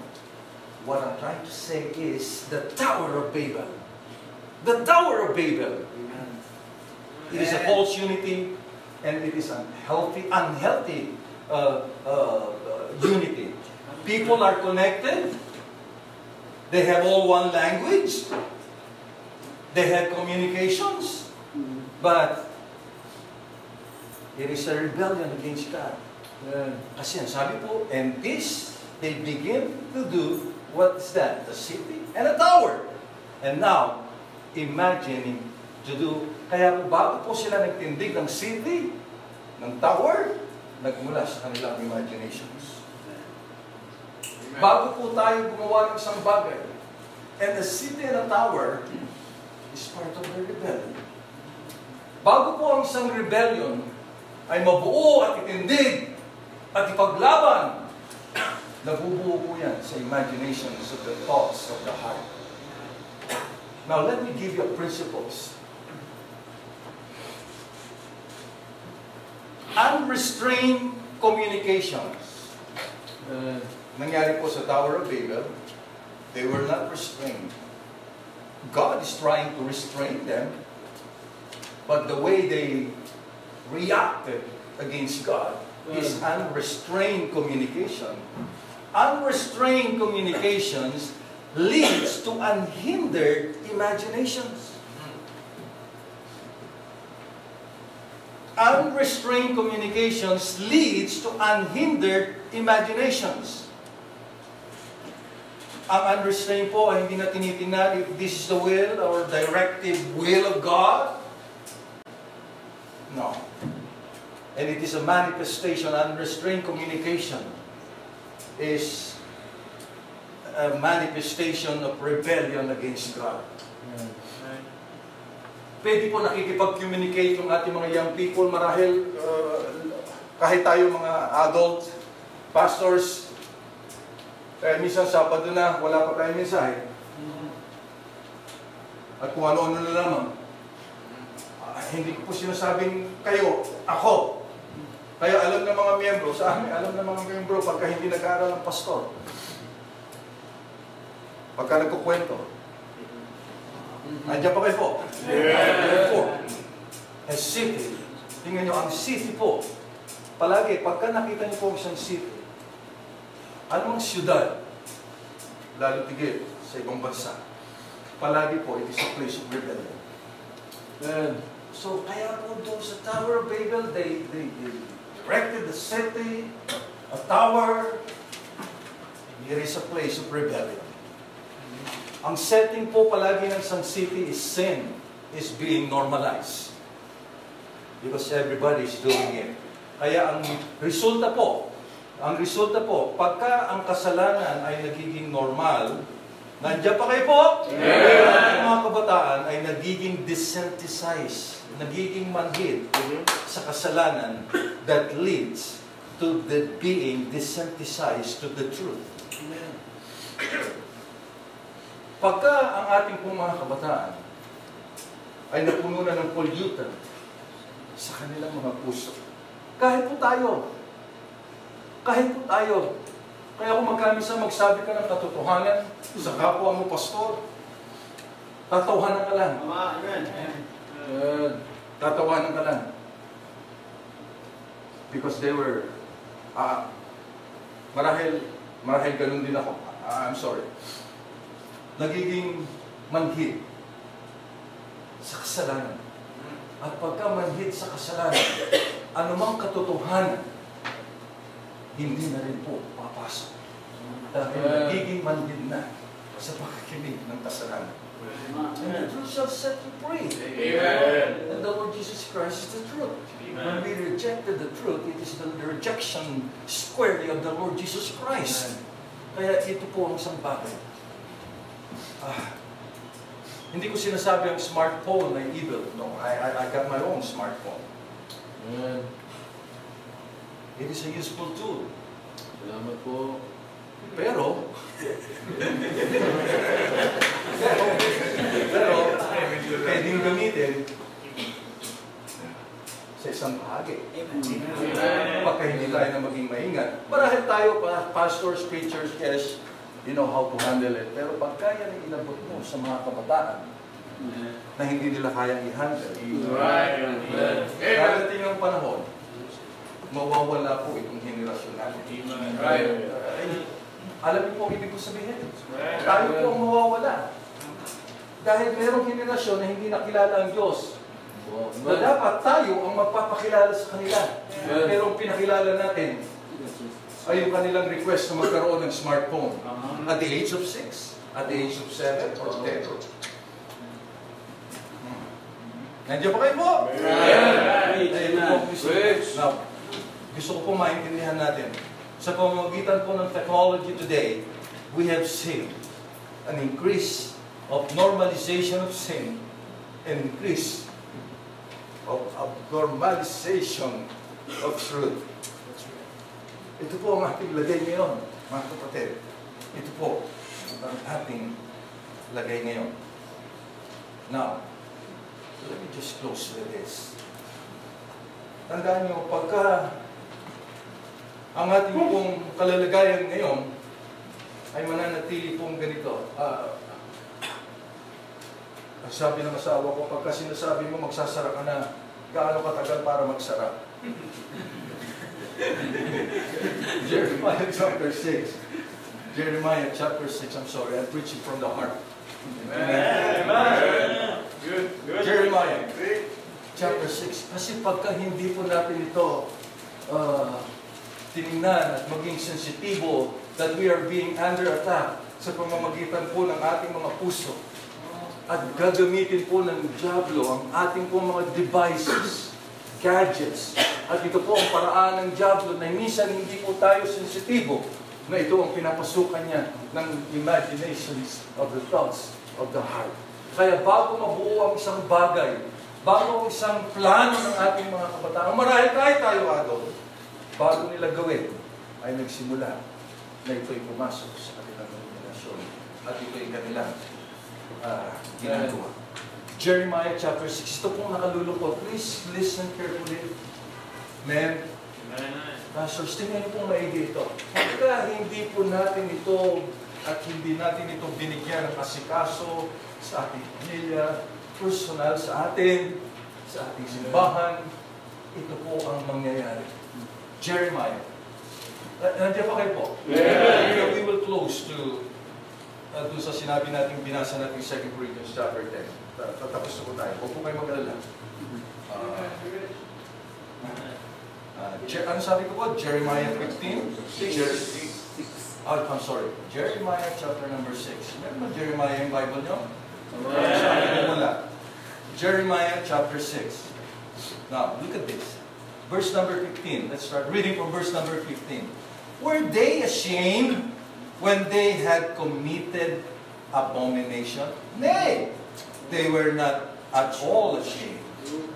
S1: What I'm trying to say is the Tower of Babel. The Tower of Babel. It is a false unity and it is unhealthy, unhealthy uh, uh, uh, unity. People are connected. They have all one language. They have communications. But it is a rebellion against God.
S3: Amen.
S1: Kasi sabi po, and this, they begin to do, what is that? The city and a tower. And now, imagining to do, kaya po bago po sila nagtindig ng city, ng tower, nagmula sa kanilang imaginations. Bago po tayo gumawa ng isang bagay, and the city and a tower is part of the rebellion. Bago po ang isang rebellion ay mabuo at itindig at ipaglaban, nabubuo po yan sa imaginations of the thoughts of the heart. Now, let me give you principles. Unrestrained communications.
S3: Amen.
S1: Nangyari po sa Tower of Babel, they were not restrained. God is trying to restrain them, but the way they reacted against God is unrestrained communication. Unrestrained communications leads to unhindered imaginations. Unrestrained communications leads to unhindered imaginations. Ang unrestrained po ay hindi na tinitingnan if this is the will or directive will of God. No. And it is a manifestation, unrestrained communication is a manifestation of rebellion against God. Pwede po nakikipag-communicate yung ating mga young people marahil uh, kahit tayo mga adult pastors kaya minsan Sabado na wala pa tayong mensahe at kung ano-ano na lamang hindi ko po sinasabing kayo, ako kaya alam ng mga miyembro sa amin, alam ng mga miyembro pagka hindi nag-aaral ng pastor pagka nagkukwento Andiyan pa kayo po. Therefore, a city, tingnan nyo, ang city po, palagi, pagka nakita niyo po isang city, anong siyudad, lalo tigil sa ibang bansa, palagi po, it is a place of rebellion.
S3: Amen.
S1: So, kaya po doon sa Tower of Babel, they, they, they erected the city, a tower, here is a place of rebellion. Ang setting po palagi ng isang city is sin is being normalized. Because everybody is doing it. Kaya ang resulta po, ang resulta po, pagka ang kasalanan ay nagiging normal, nandiyan pa kayo po? Ang mga kabataan ay nagiging desensitized, nagiging manhid sa kasalanan that leads to the being desensitized to the truth. Pagka ang ating pong mga kabataan ay napuno na ng pollutant sa kanilang mga puso, kahit po tayo, kahit po tayo, kaya kung magkamisa magsabi ka ng katotohanan sa kapwa mo pastor, tatawanan ka lang.
S3: Amen.
S1: Tatawanan ka lang. Because they were, ah, marahil, marahil ganun din ako. Ah, I'm sorry. Nagiging manhid sa kasalanan. At pagka manhid sa kasalanan, anumang katotohanan, hindi na rin po papasok. Dahil nagiging manhid na sa pakikinig ng kasalanan. And the truth shall set you free.
S3: Amen.
S1: And the Lord Jesus Christ is the truth. When we rejected the truth, it is the, rejection squarely of the Lord Jesus Christ. Kaya ito po ang isang bagay. Ah, hindi ko sinasabi ang smartphone ay evil. No, I, I, I got my own smartphone.
S3: Amen.
S1: It is a useful tool.
S3: Salamat po.
S1: Pero, pero, pero, pwedeng gamitin sa isang bahagi. Pagka hindi tayo na maging maingat. Marahil tayo, pa- pastors, preachers, yes, you know how to handle it. Pero pagka yan ay inabot mo sa mga kabataan na hindi nila kayang i-handle,
S3: Amen.
S1: darating ang panahon, mawawala po itong henerasyon natin.
S3: Right.
S1: Ay, alam niyo po ang ibig ko sabihin? Tayo po ang mawawala. Dahil merong henerasyon na hindi nakilala ang Diyos. Na dapat tayo ang magpapakilala sa kanila. Pero ang pinakilala natin ay yung kanilang request na magkaroon ng smartphone. At the age of 6, at the age of 7 or 10. Hmm. Nandiyan pa kayo po? Ayun po, gusto, now, gusto ko po maintindihan natin. Sa pamamagitan po ng technology today, we have seen an increase of normalization of sin and increase of abnormalization of truth. Ito po ang ating lagay ngayon, mga kapatid. Ito po ang ating lagay ngayon. Now, let me just close with this. Tandaan niyo, pagka ang ating pong kalalagayan ngayon ay mananatili pong ganito. ah, Ang sabi ng asawa ko, pagka sinasabi mo magsasara ka na, gaano katagal para magsara? Jeremiah chapter 6. Jeremiah chapter 6, I'm sorry, I'm preaching from the heart.
S3: Amen. Good. Good.
S1: Jeremiah chapter 6. Kasi pagka hindi po natin ito uh, tinignan at maging sensitibo that we are being under attack sa pamamagitan po ng ating mga puso at gagamitin po ng Diablo ang ating po mga devices, gadgets. At ito po ang paraan ng Diablo na minsan hindi po tayo sensitibo na ito ang pinapasukan niya ng imaginations of the thoughts of the heart. Kaya bago mabuo ang isang bagay, bago ang isang plano ng ating mga kabataan, marahil kahit tayo ado, bago nila gawin, ay nagsimula na ito'y pumasok sa kanilang imaginasyon at ito'y kanilang ah, ginagawa. Jeremiah chapter 6, ito pong nakalulungkot. Please listen carefully. Men, Pastors, tingnan niyo pong maigi ito. Pagka hindi po natin ito at hindi natin ito binigyan ng asikaso sa ating pamilya, personal sa atin, sa ating simbahan, ito po ang mangyayari. Jeremiah. Nandiyan pa kayo po?
S3: Yeah.
S1: We will close to uh, doon sa sinabi natin, binasa natin 2 Corinthians chapter 10. Ta- Tatapos na po tayo. Huwag po kayo mag-alala. Uh, uh, Jer- ano sabi ko po? Jeremiah 15? Jer- Oh, I'm sorry. Jeremiah chapter number 6. Meron ba Jeremiah yung Bible nyo? Wala. Jeremiah chapter 6. Now, look at this. Verse number 15. Let's start reading from verse number 15. Were they ashamed when they had committed abomination? Nay, they were not at all ashamed.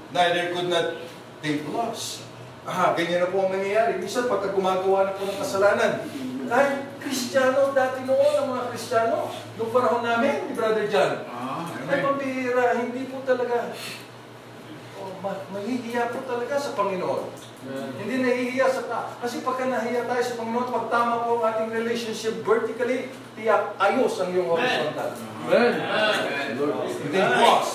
S1: Neither could not they blush. Ah, ganyan na po ang nangyayari. Minsan pagka gumagawa na po ng kasalanan, kahit Kristiyano, dati noon ang mga Kristiyano, noong panahon namin, ni Brother John, ay pambihira, hindi po talaga, mahihiya po talaga sa Panginoon. Hindi nahihiya sa ta. Kasi pagka nahiya tayo sa Panginoon, pag tama po ang ating relationship vertically, tiyak ayos ang iyong horizontal.
S3: Amen. Lord.
S1: They blush.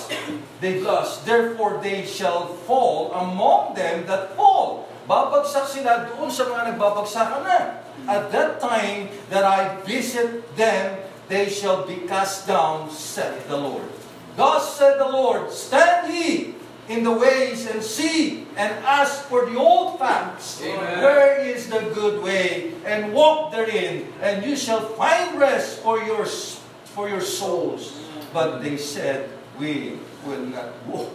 S1: They blush. Therefore, they shall fall among them that fall. Babagsak sila doon sa mga nagbabagsakan na. At that time that I visit them, they shall be cast down, said the Lord. Thus said the Lord, Stand ye in the ways and see and ask for the old paths.
S3: Amen.
S1: Where is the good way? And walk therein, and you shall find rest for your for your souls. But they said, We will not walk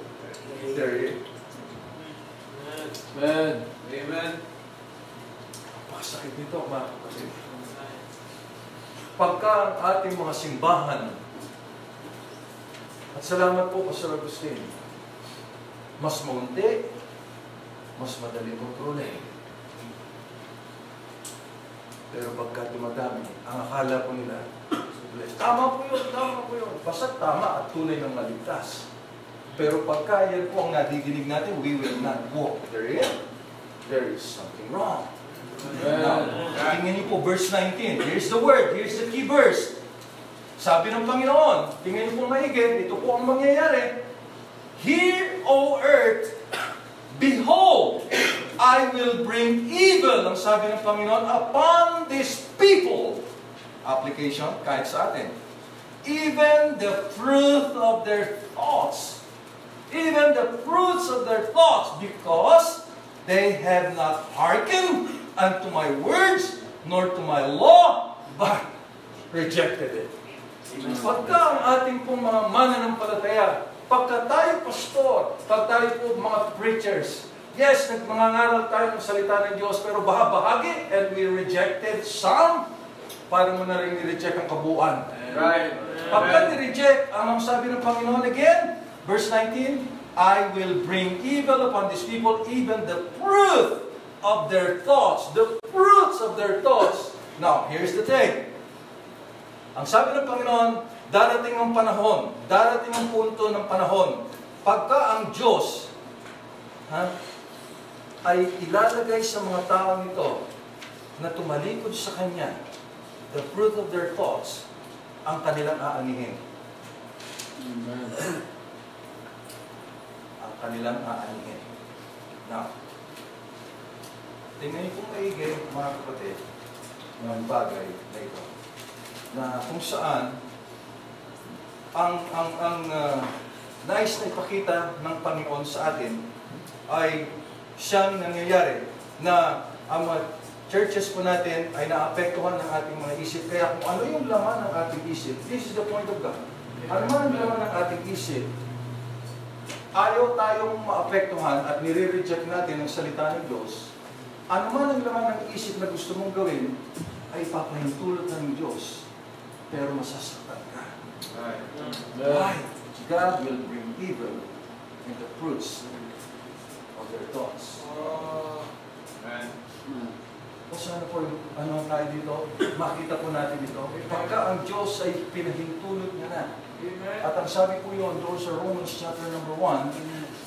S1: therein.
S3: Amen. Amen.
S1: Masakit nito, mga kapatid. Pagka ating mga simbahan, at salamat po, Pastor Agustin, mas maunti, mas madaling kontrolin. Pero pagka dumadami, ang akala po nila, tama po yun, tama po yun. Basta tama at tunay ng maligtas. Pero pagka yan po ang nadidinig natin, we will not walk therein. There is something wrong. Now, tingnan niyo po verse 19. Here's the word. Here's the key verse. Sabi ng Panginoon, tingnan niyo po maigit, ito po ang mangyayari. Hear, O earth, behold, I will bring evil, ang sabi ng Panginoon, upon this people. Application, kahit sa atin. Even the fruit of their thoughts. Even the fruits of their thoughts, because they have not hearkened unto my words, nor to my law, but rejected it. Pagka ang ating pong mga mananampalataya, pagka tayo pastor, pag tayo po mga preachers, yes, nagmangangaral tayo ng salita ng Diyos, pero bahagi and we rejected some, para mo na rin ni-reject ang kabuuan.
S3: Right.
S1: Pagka ni-reject, anong sabi ng Panginoon again? Verse 19, I will bring evil upon these people, even the fruit of their thoughts. The fruits of their thoughts. Now, here's the thing. Ang sabi ng Panginoon, darating ang panahon, darating ang punto ng panahon, pagka ang Diyos ha, ay ilalagay sa mga tao nito na tumalikod sa Kanya, the fruit of their thoughts, ang kanilang aanihin. ang kanilang aanihin. Now, tingnan niyo kung maigi, mga kapatid, ng bagay na ito. Na kung saan, ang, ang, ang uh, nais na ipakita ng Panginoon sa atin ay siyang nangyayari na ang mga churches po natin ay naapektuhan ng ating mga isip. Kaya kung ano yung laman ng ating isip, this is the point of God. Ano man ang laman ng ating isip, ayaw tayong maapektuhan at nire-reject natin ang salita ng Diyos, ano man ang laman ng isip na gusto mong gawin, ay papahintulot ng Diyos, pero masasaktan ka. Why? God will bring evil in the fruits of their thoughts.
S3: Amen.
S1: O sana po, ano tayo dito, makita po natin ito. Pagka ang Diyos ay pinahintulot niya na.
S3: Amen.
S1: At ang sabi po yun doon sa Romans chapter number 1,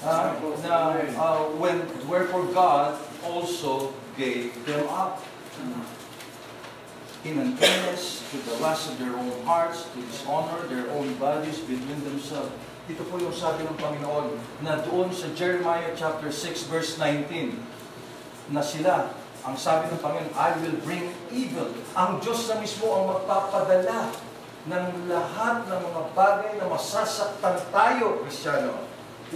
S1: ah, na ah, when, wherefore God also gave them up in uncleanness to the lust of their own hearts, to dishonor their own bodies between themselves. Ito po yung sabi ng Panginoon na doon sa Jeremiah chapter 6 verse 19 na sila, ang sabi ng Panginoon, I will bring evil. Ang Diyos na mismo ang magpapadala ng lahat ng mga bagay na masasaktan tayo, Kristyano.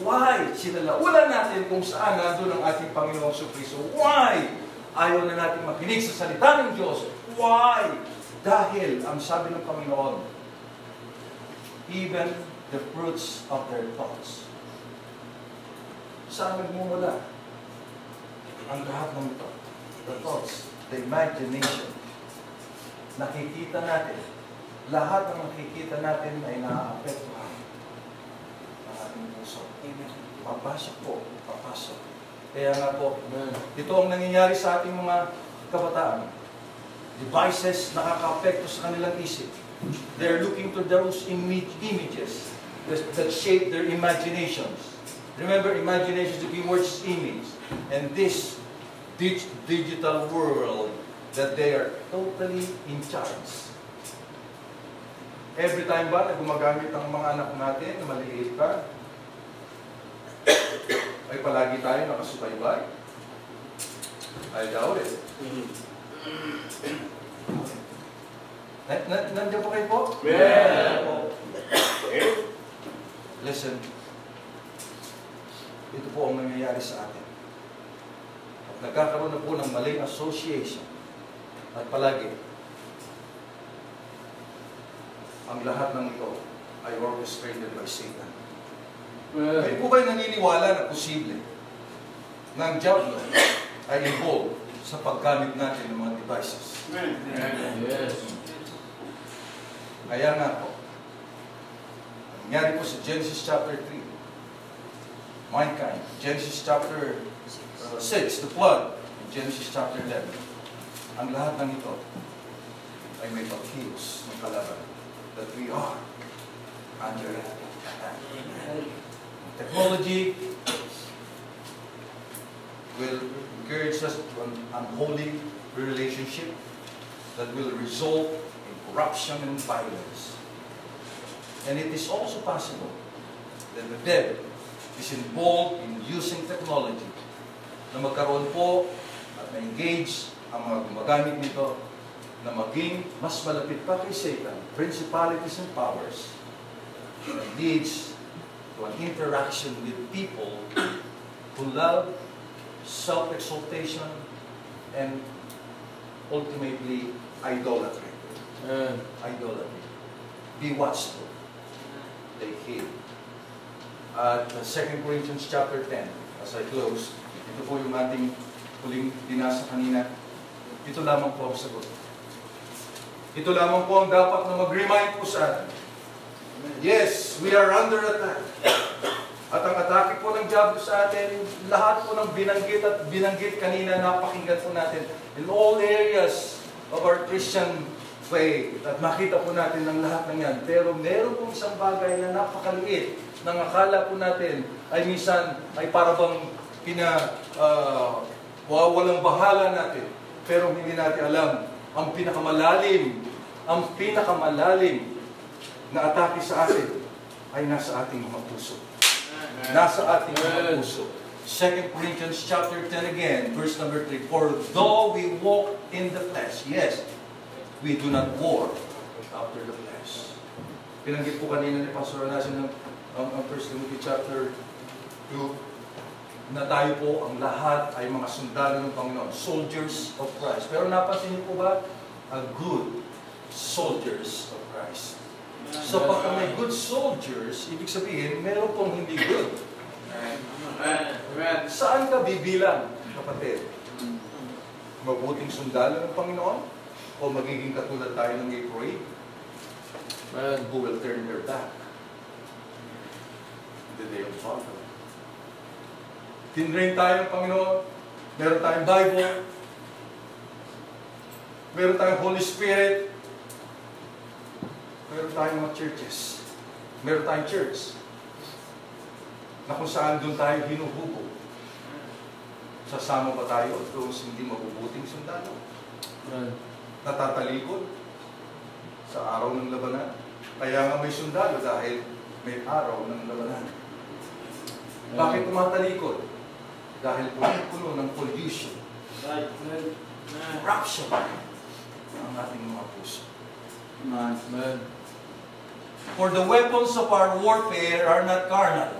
S1: Why? Sinalaulan natin kung saan nandun ang ating Panginoong Kristo. Why? Ayaw na natin makinig sa salita ng Diyos. Why? Dahil, ang sabi ng Panginoon, even the fruits of their thoughts. Saan nagmumula? Ang lahat ng ito. The thoughts, the imagination. Nakikita natin. Lahat ng nakikita natin ay naaapektuhan ng ating puso. Papasok po, papasok. Kaya nga po, ito ang nangyayari sa ating mga kabataan. Devices nakaka-apekto sa kanilang isip. They're looking to those image, images that, shape their imaginations. Remember, imagination, the key word is image. And this dig- digital world that they are totally in charge. Every time ba na gumagamit ang mga anak natin na maliit pa, ay palagi tayo nakasubaybay? I doubt it. Na, na, nandiyan po kayo po?
S3: Amen.
S1: Listen, ito po ang nangyayari sa atin. At nagkakaroon na po ng maling association. At palagi, ang lahat ng ito ay orchestrated by Satan. Kayo po ba'y naniniwala na posible na ang Diablo ay involved sa paggamit natin ng mga devices?
S3: Yes.
S1: Kaya nga po, ang nangyari po sa Genesis chapter 3, mankind, Genesis chapter uh, 6, the flood, Genesis chapter 11, ang lahat ng ito ay may pagkilos ng kalaban that we are under attack. Technology will encourage us to an unholy relationship that will result in corruption and violence. And it is also possible that the devil is involved in using technology na magkaroon po at na-engage ang mga gumagamit nito na maging mas malapit pa kay Satan, principalities and powers, that leads to an interaction with people who love self-exaltation and ultimately idolatry. Idolatry. Be watchful. Take heed. At uh, 2 Corinthians chapter 10, as I close, ito po yung ating huling binasa kanina. Ito lamang po ang sagot. Ito lamang po ang dapat na mag-remind po sa atin. Yes, we are under attack. At ang atake po ng Diablo sa atin, lahat po ng binanggit at binanggit kanina, napakinggan po natin in all areas of our Christian faith. At makita po natin ng lahat ng yan. Pero meron pong isang bagay na napakaliit nang akala po natin ay minsan ay parabang pina, uh, wawalang bahala natin. Pero hindi natin alam ang pinakamalalim, ang pinakamalalim na atake sa atin ay nasa ating mga puso. Nasa ating mga puso. 2 Corinthians chapter 10 again, verse number 3. For though we walk in the flesh, yes, we do not war after the flesh. Pinanggit po kanina ni Pastor Nasin ng ang, ang 1 Timothy chapter 2 na tayo po ang lahat ay mga sundalo ng Panginoon, soldiers of Christ. Pero napansin niyo po ba? A good soldiers of Christ. So pagka may good soldiers, ibig sabihin, meron pong hindi good. Saan ka bibilang, kapatid? Mabuting sundalo ng Panginoon? O magiging katulad tayo ng April who will turn their back the day of battle? Tinrain tayo ng Panginoon. Meron tayong Bible. Meron tayong Holy Spirit. Meron tayong mga churches. Meron tayong church na kung saan doon tayo hinuhubo. Sasama ba tayo doon hindi mabubuting sundalo? Natatalikod sa araw ng labanan. Kaya nga may sundalo dahil may araw ng labanan. Bakit tumatalikod? Dahil puno ng pollution, corruption ang ating mga puso. For the weapons of our warfare are not carnal,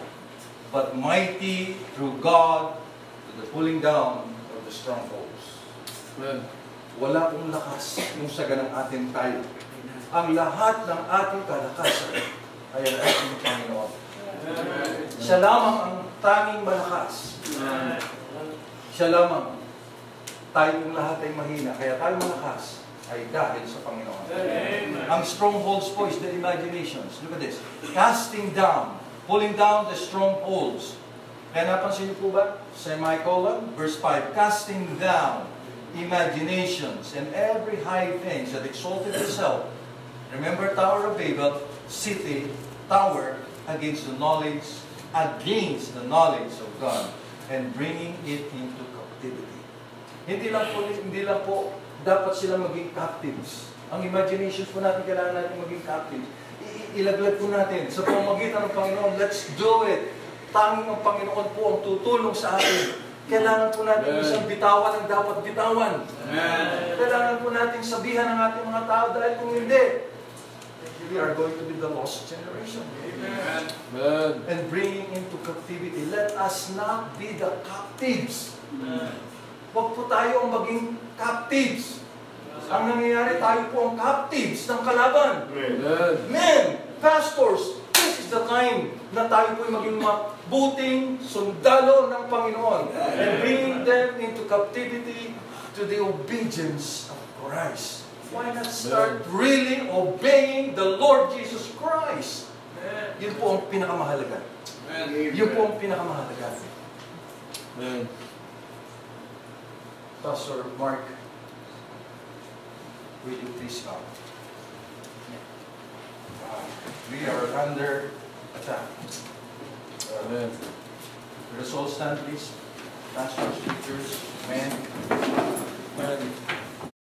S1: but mighty through God to the pulling down of the strongholds. Wala pong lakas yung sa ganang atin tayo. Ang lahat ng ating kalakasan ay ang ating Panginoon. Siya lamang ang tanging malakas. Siya lamang. Tayo pong lahat ay mahina, kaya tayo malakas ay dahil sa Panginoon. Ang strongholds po is the imaginations. Look at this. Casting down, pulling down the strongholds. Kaya napansin niyo po ba? Semicolon, verse 5. Casting down imaginations and every high thing that exalted itself. Remember Tower of Babel, city, tower, against the knowledge, against the knowledge of God, and bringing it into captivity. Hindi lang po, hindi lang po dapat sila maging captives. Ang imaginations po natin, kailangan natin maging captives. I- ilaglag po natin sa pamagitan ng Panginoon. Let's do it. Tanging ang Panginoon po ang tutulong sa atin. Kailangan po natin
S3: Amen.
S1: isang bitawan ang dapat bitawan.
S3: Amen.
S1: Kailangan po natin sabihan ng ating mga tao dahil kung hindi, we are going to be the lost generation.
S3: Amen.
S1: And bringing into captivity. Let us not be the captives. Huwag po tayo ang maging captives. Ang nangyayari, tayo po ang captives ng kalaban.
S3: Amen.
S1: Men, pastors, this is the time na tayo po maging mabuting sundalo ng Panginoon and bringing them into captivity to the obedience of Christ. Why not start really obeying the Lord Jesus Christ? Yun po ang pinakamahalaga. Yun po ang pinakamahalaga.
S3: Amen.
S1: Pastor Mark, will you please come? Uh, we are under attack.
S3: Amen.
S1: Let us all stand, please. Pastors, teachers, men.
S3: Amen.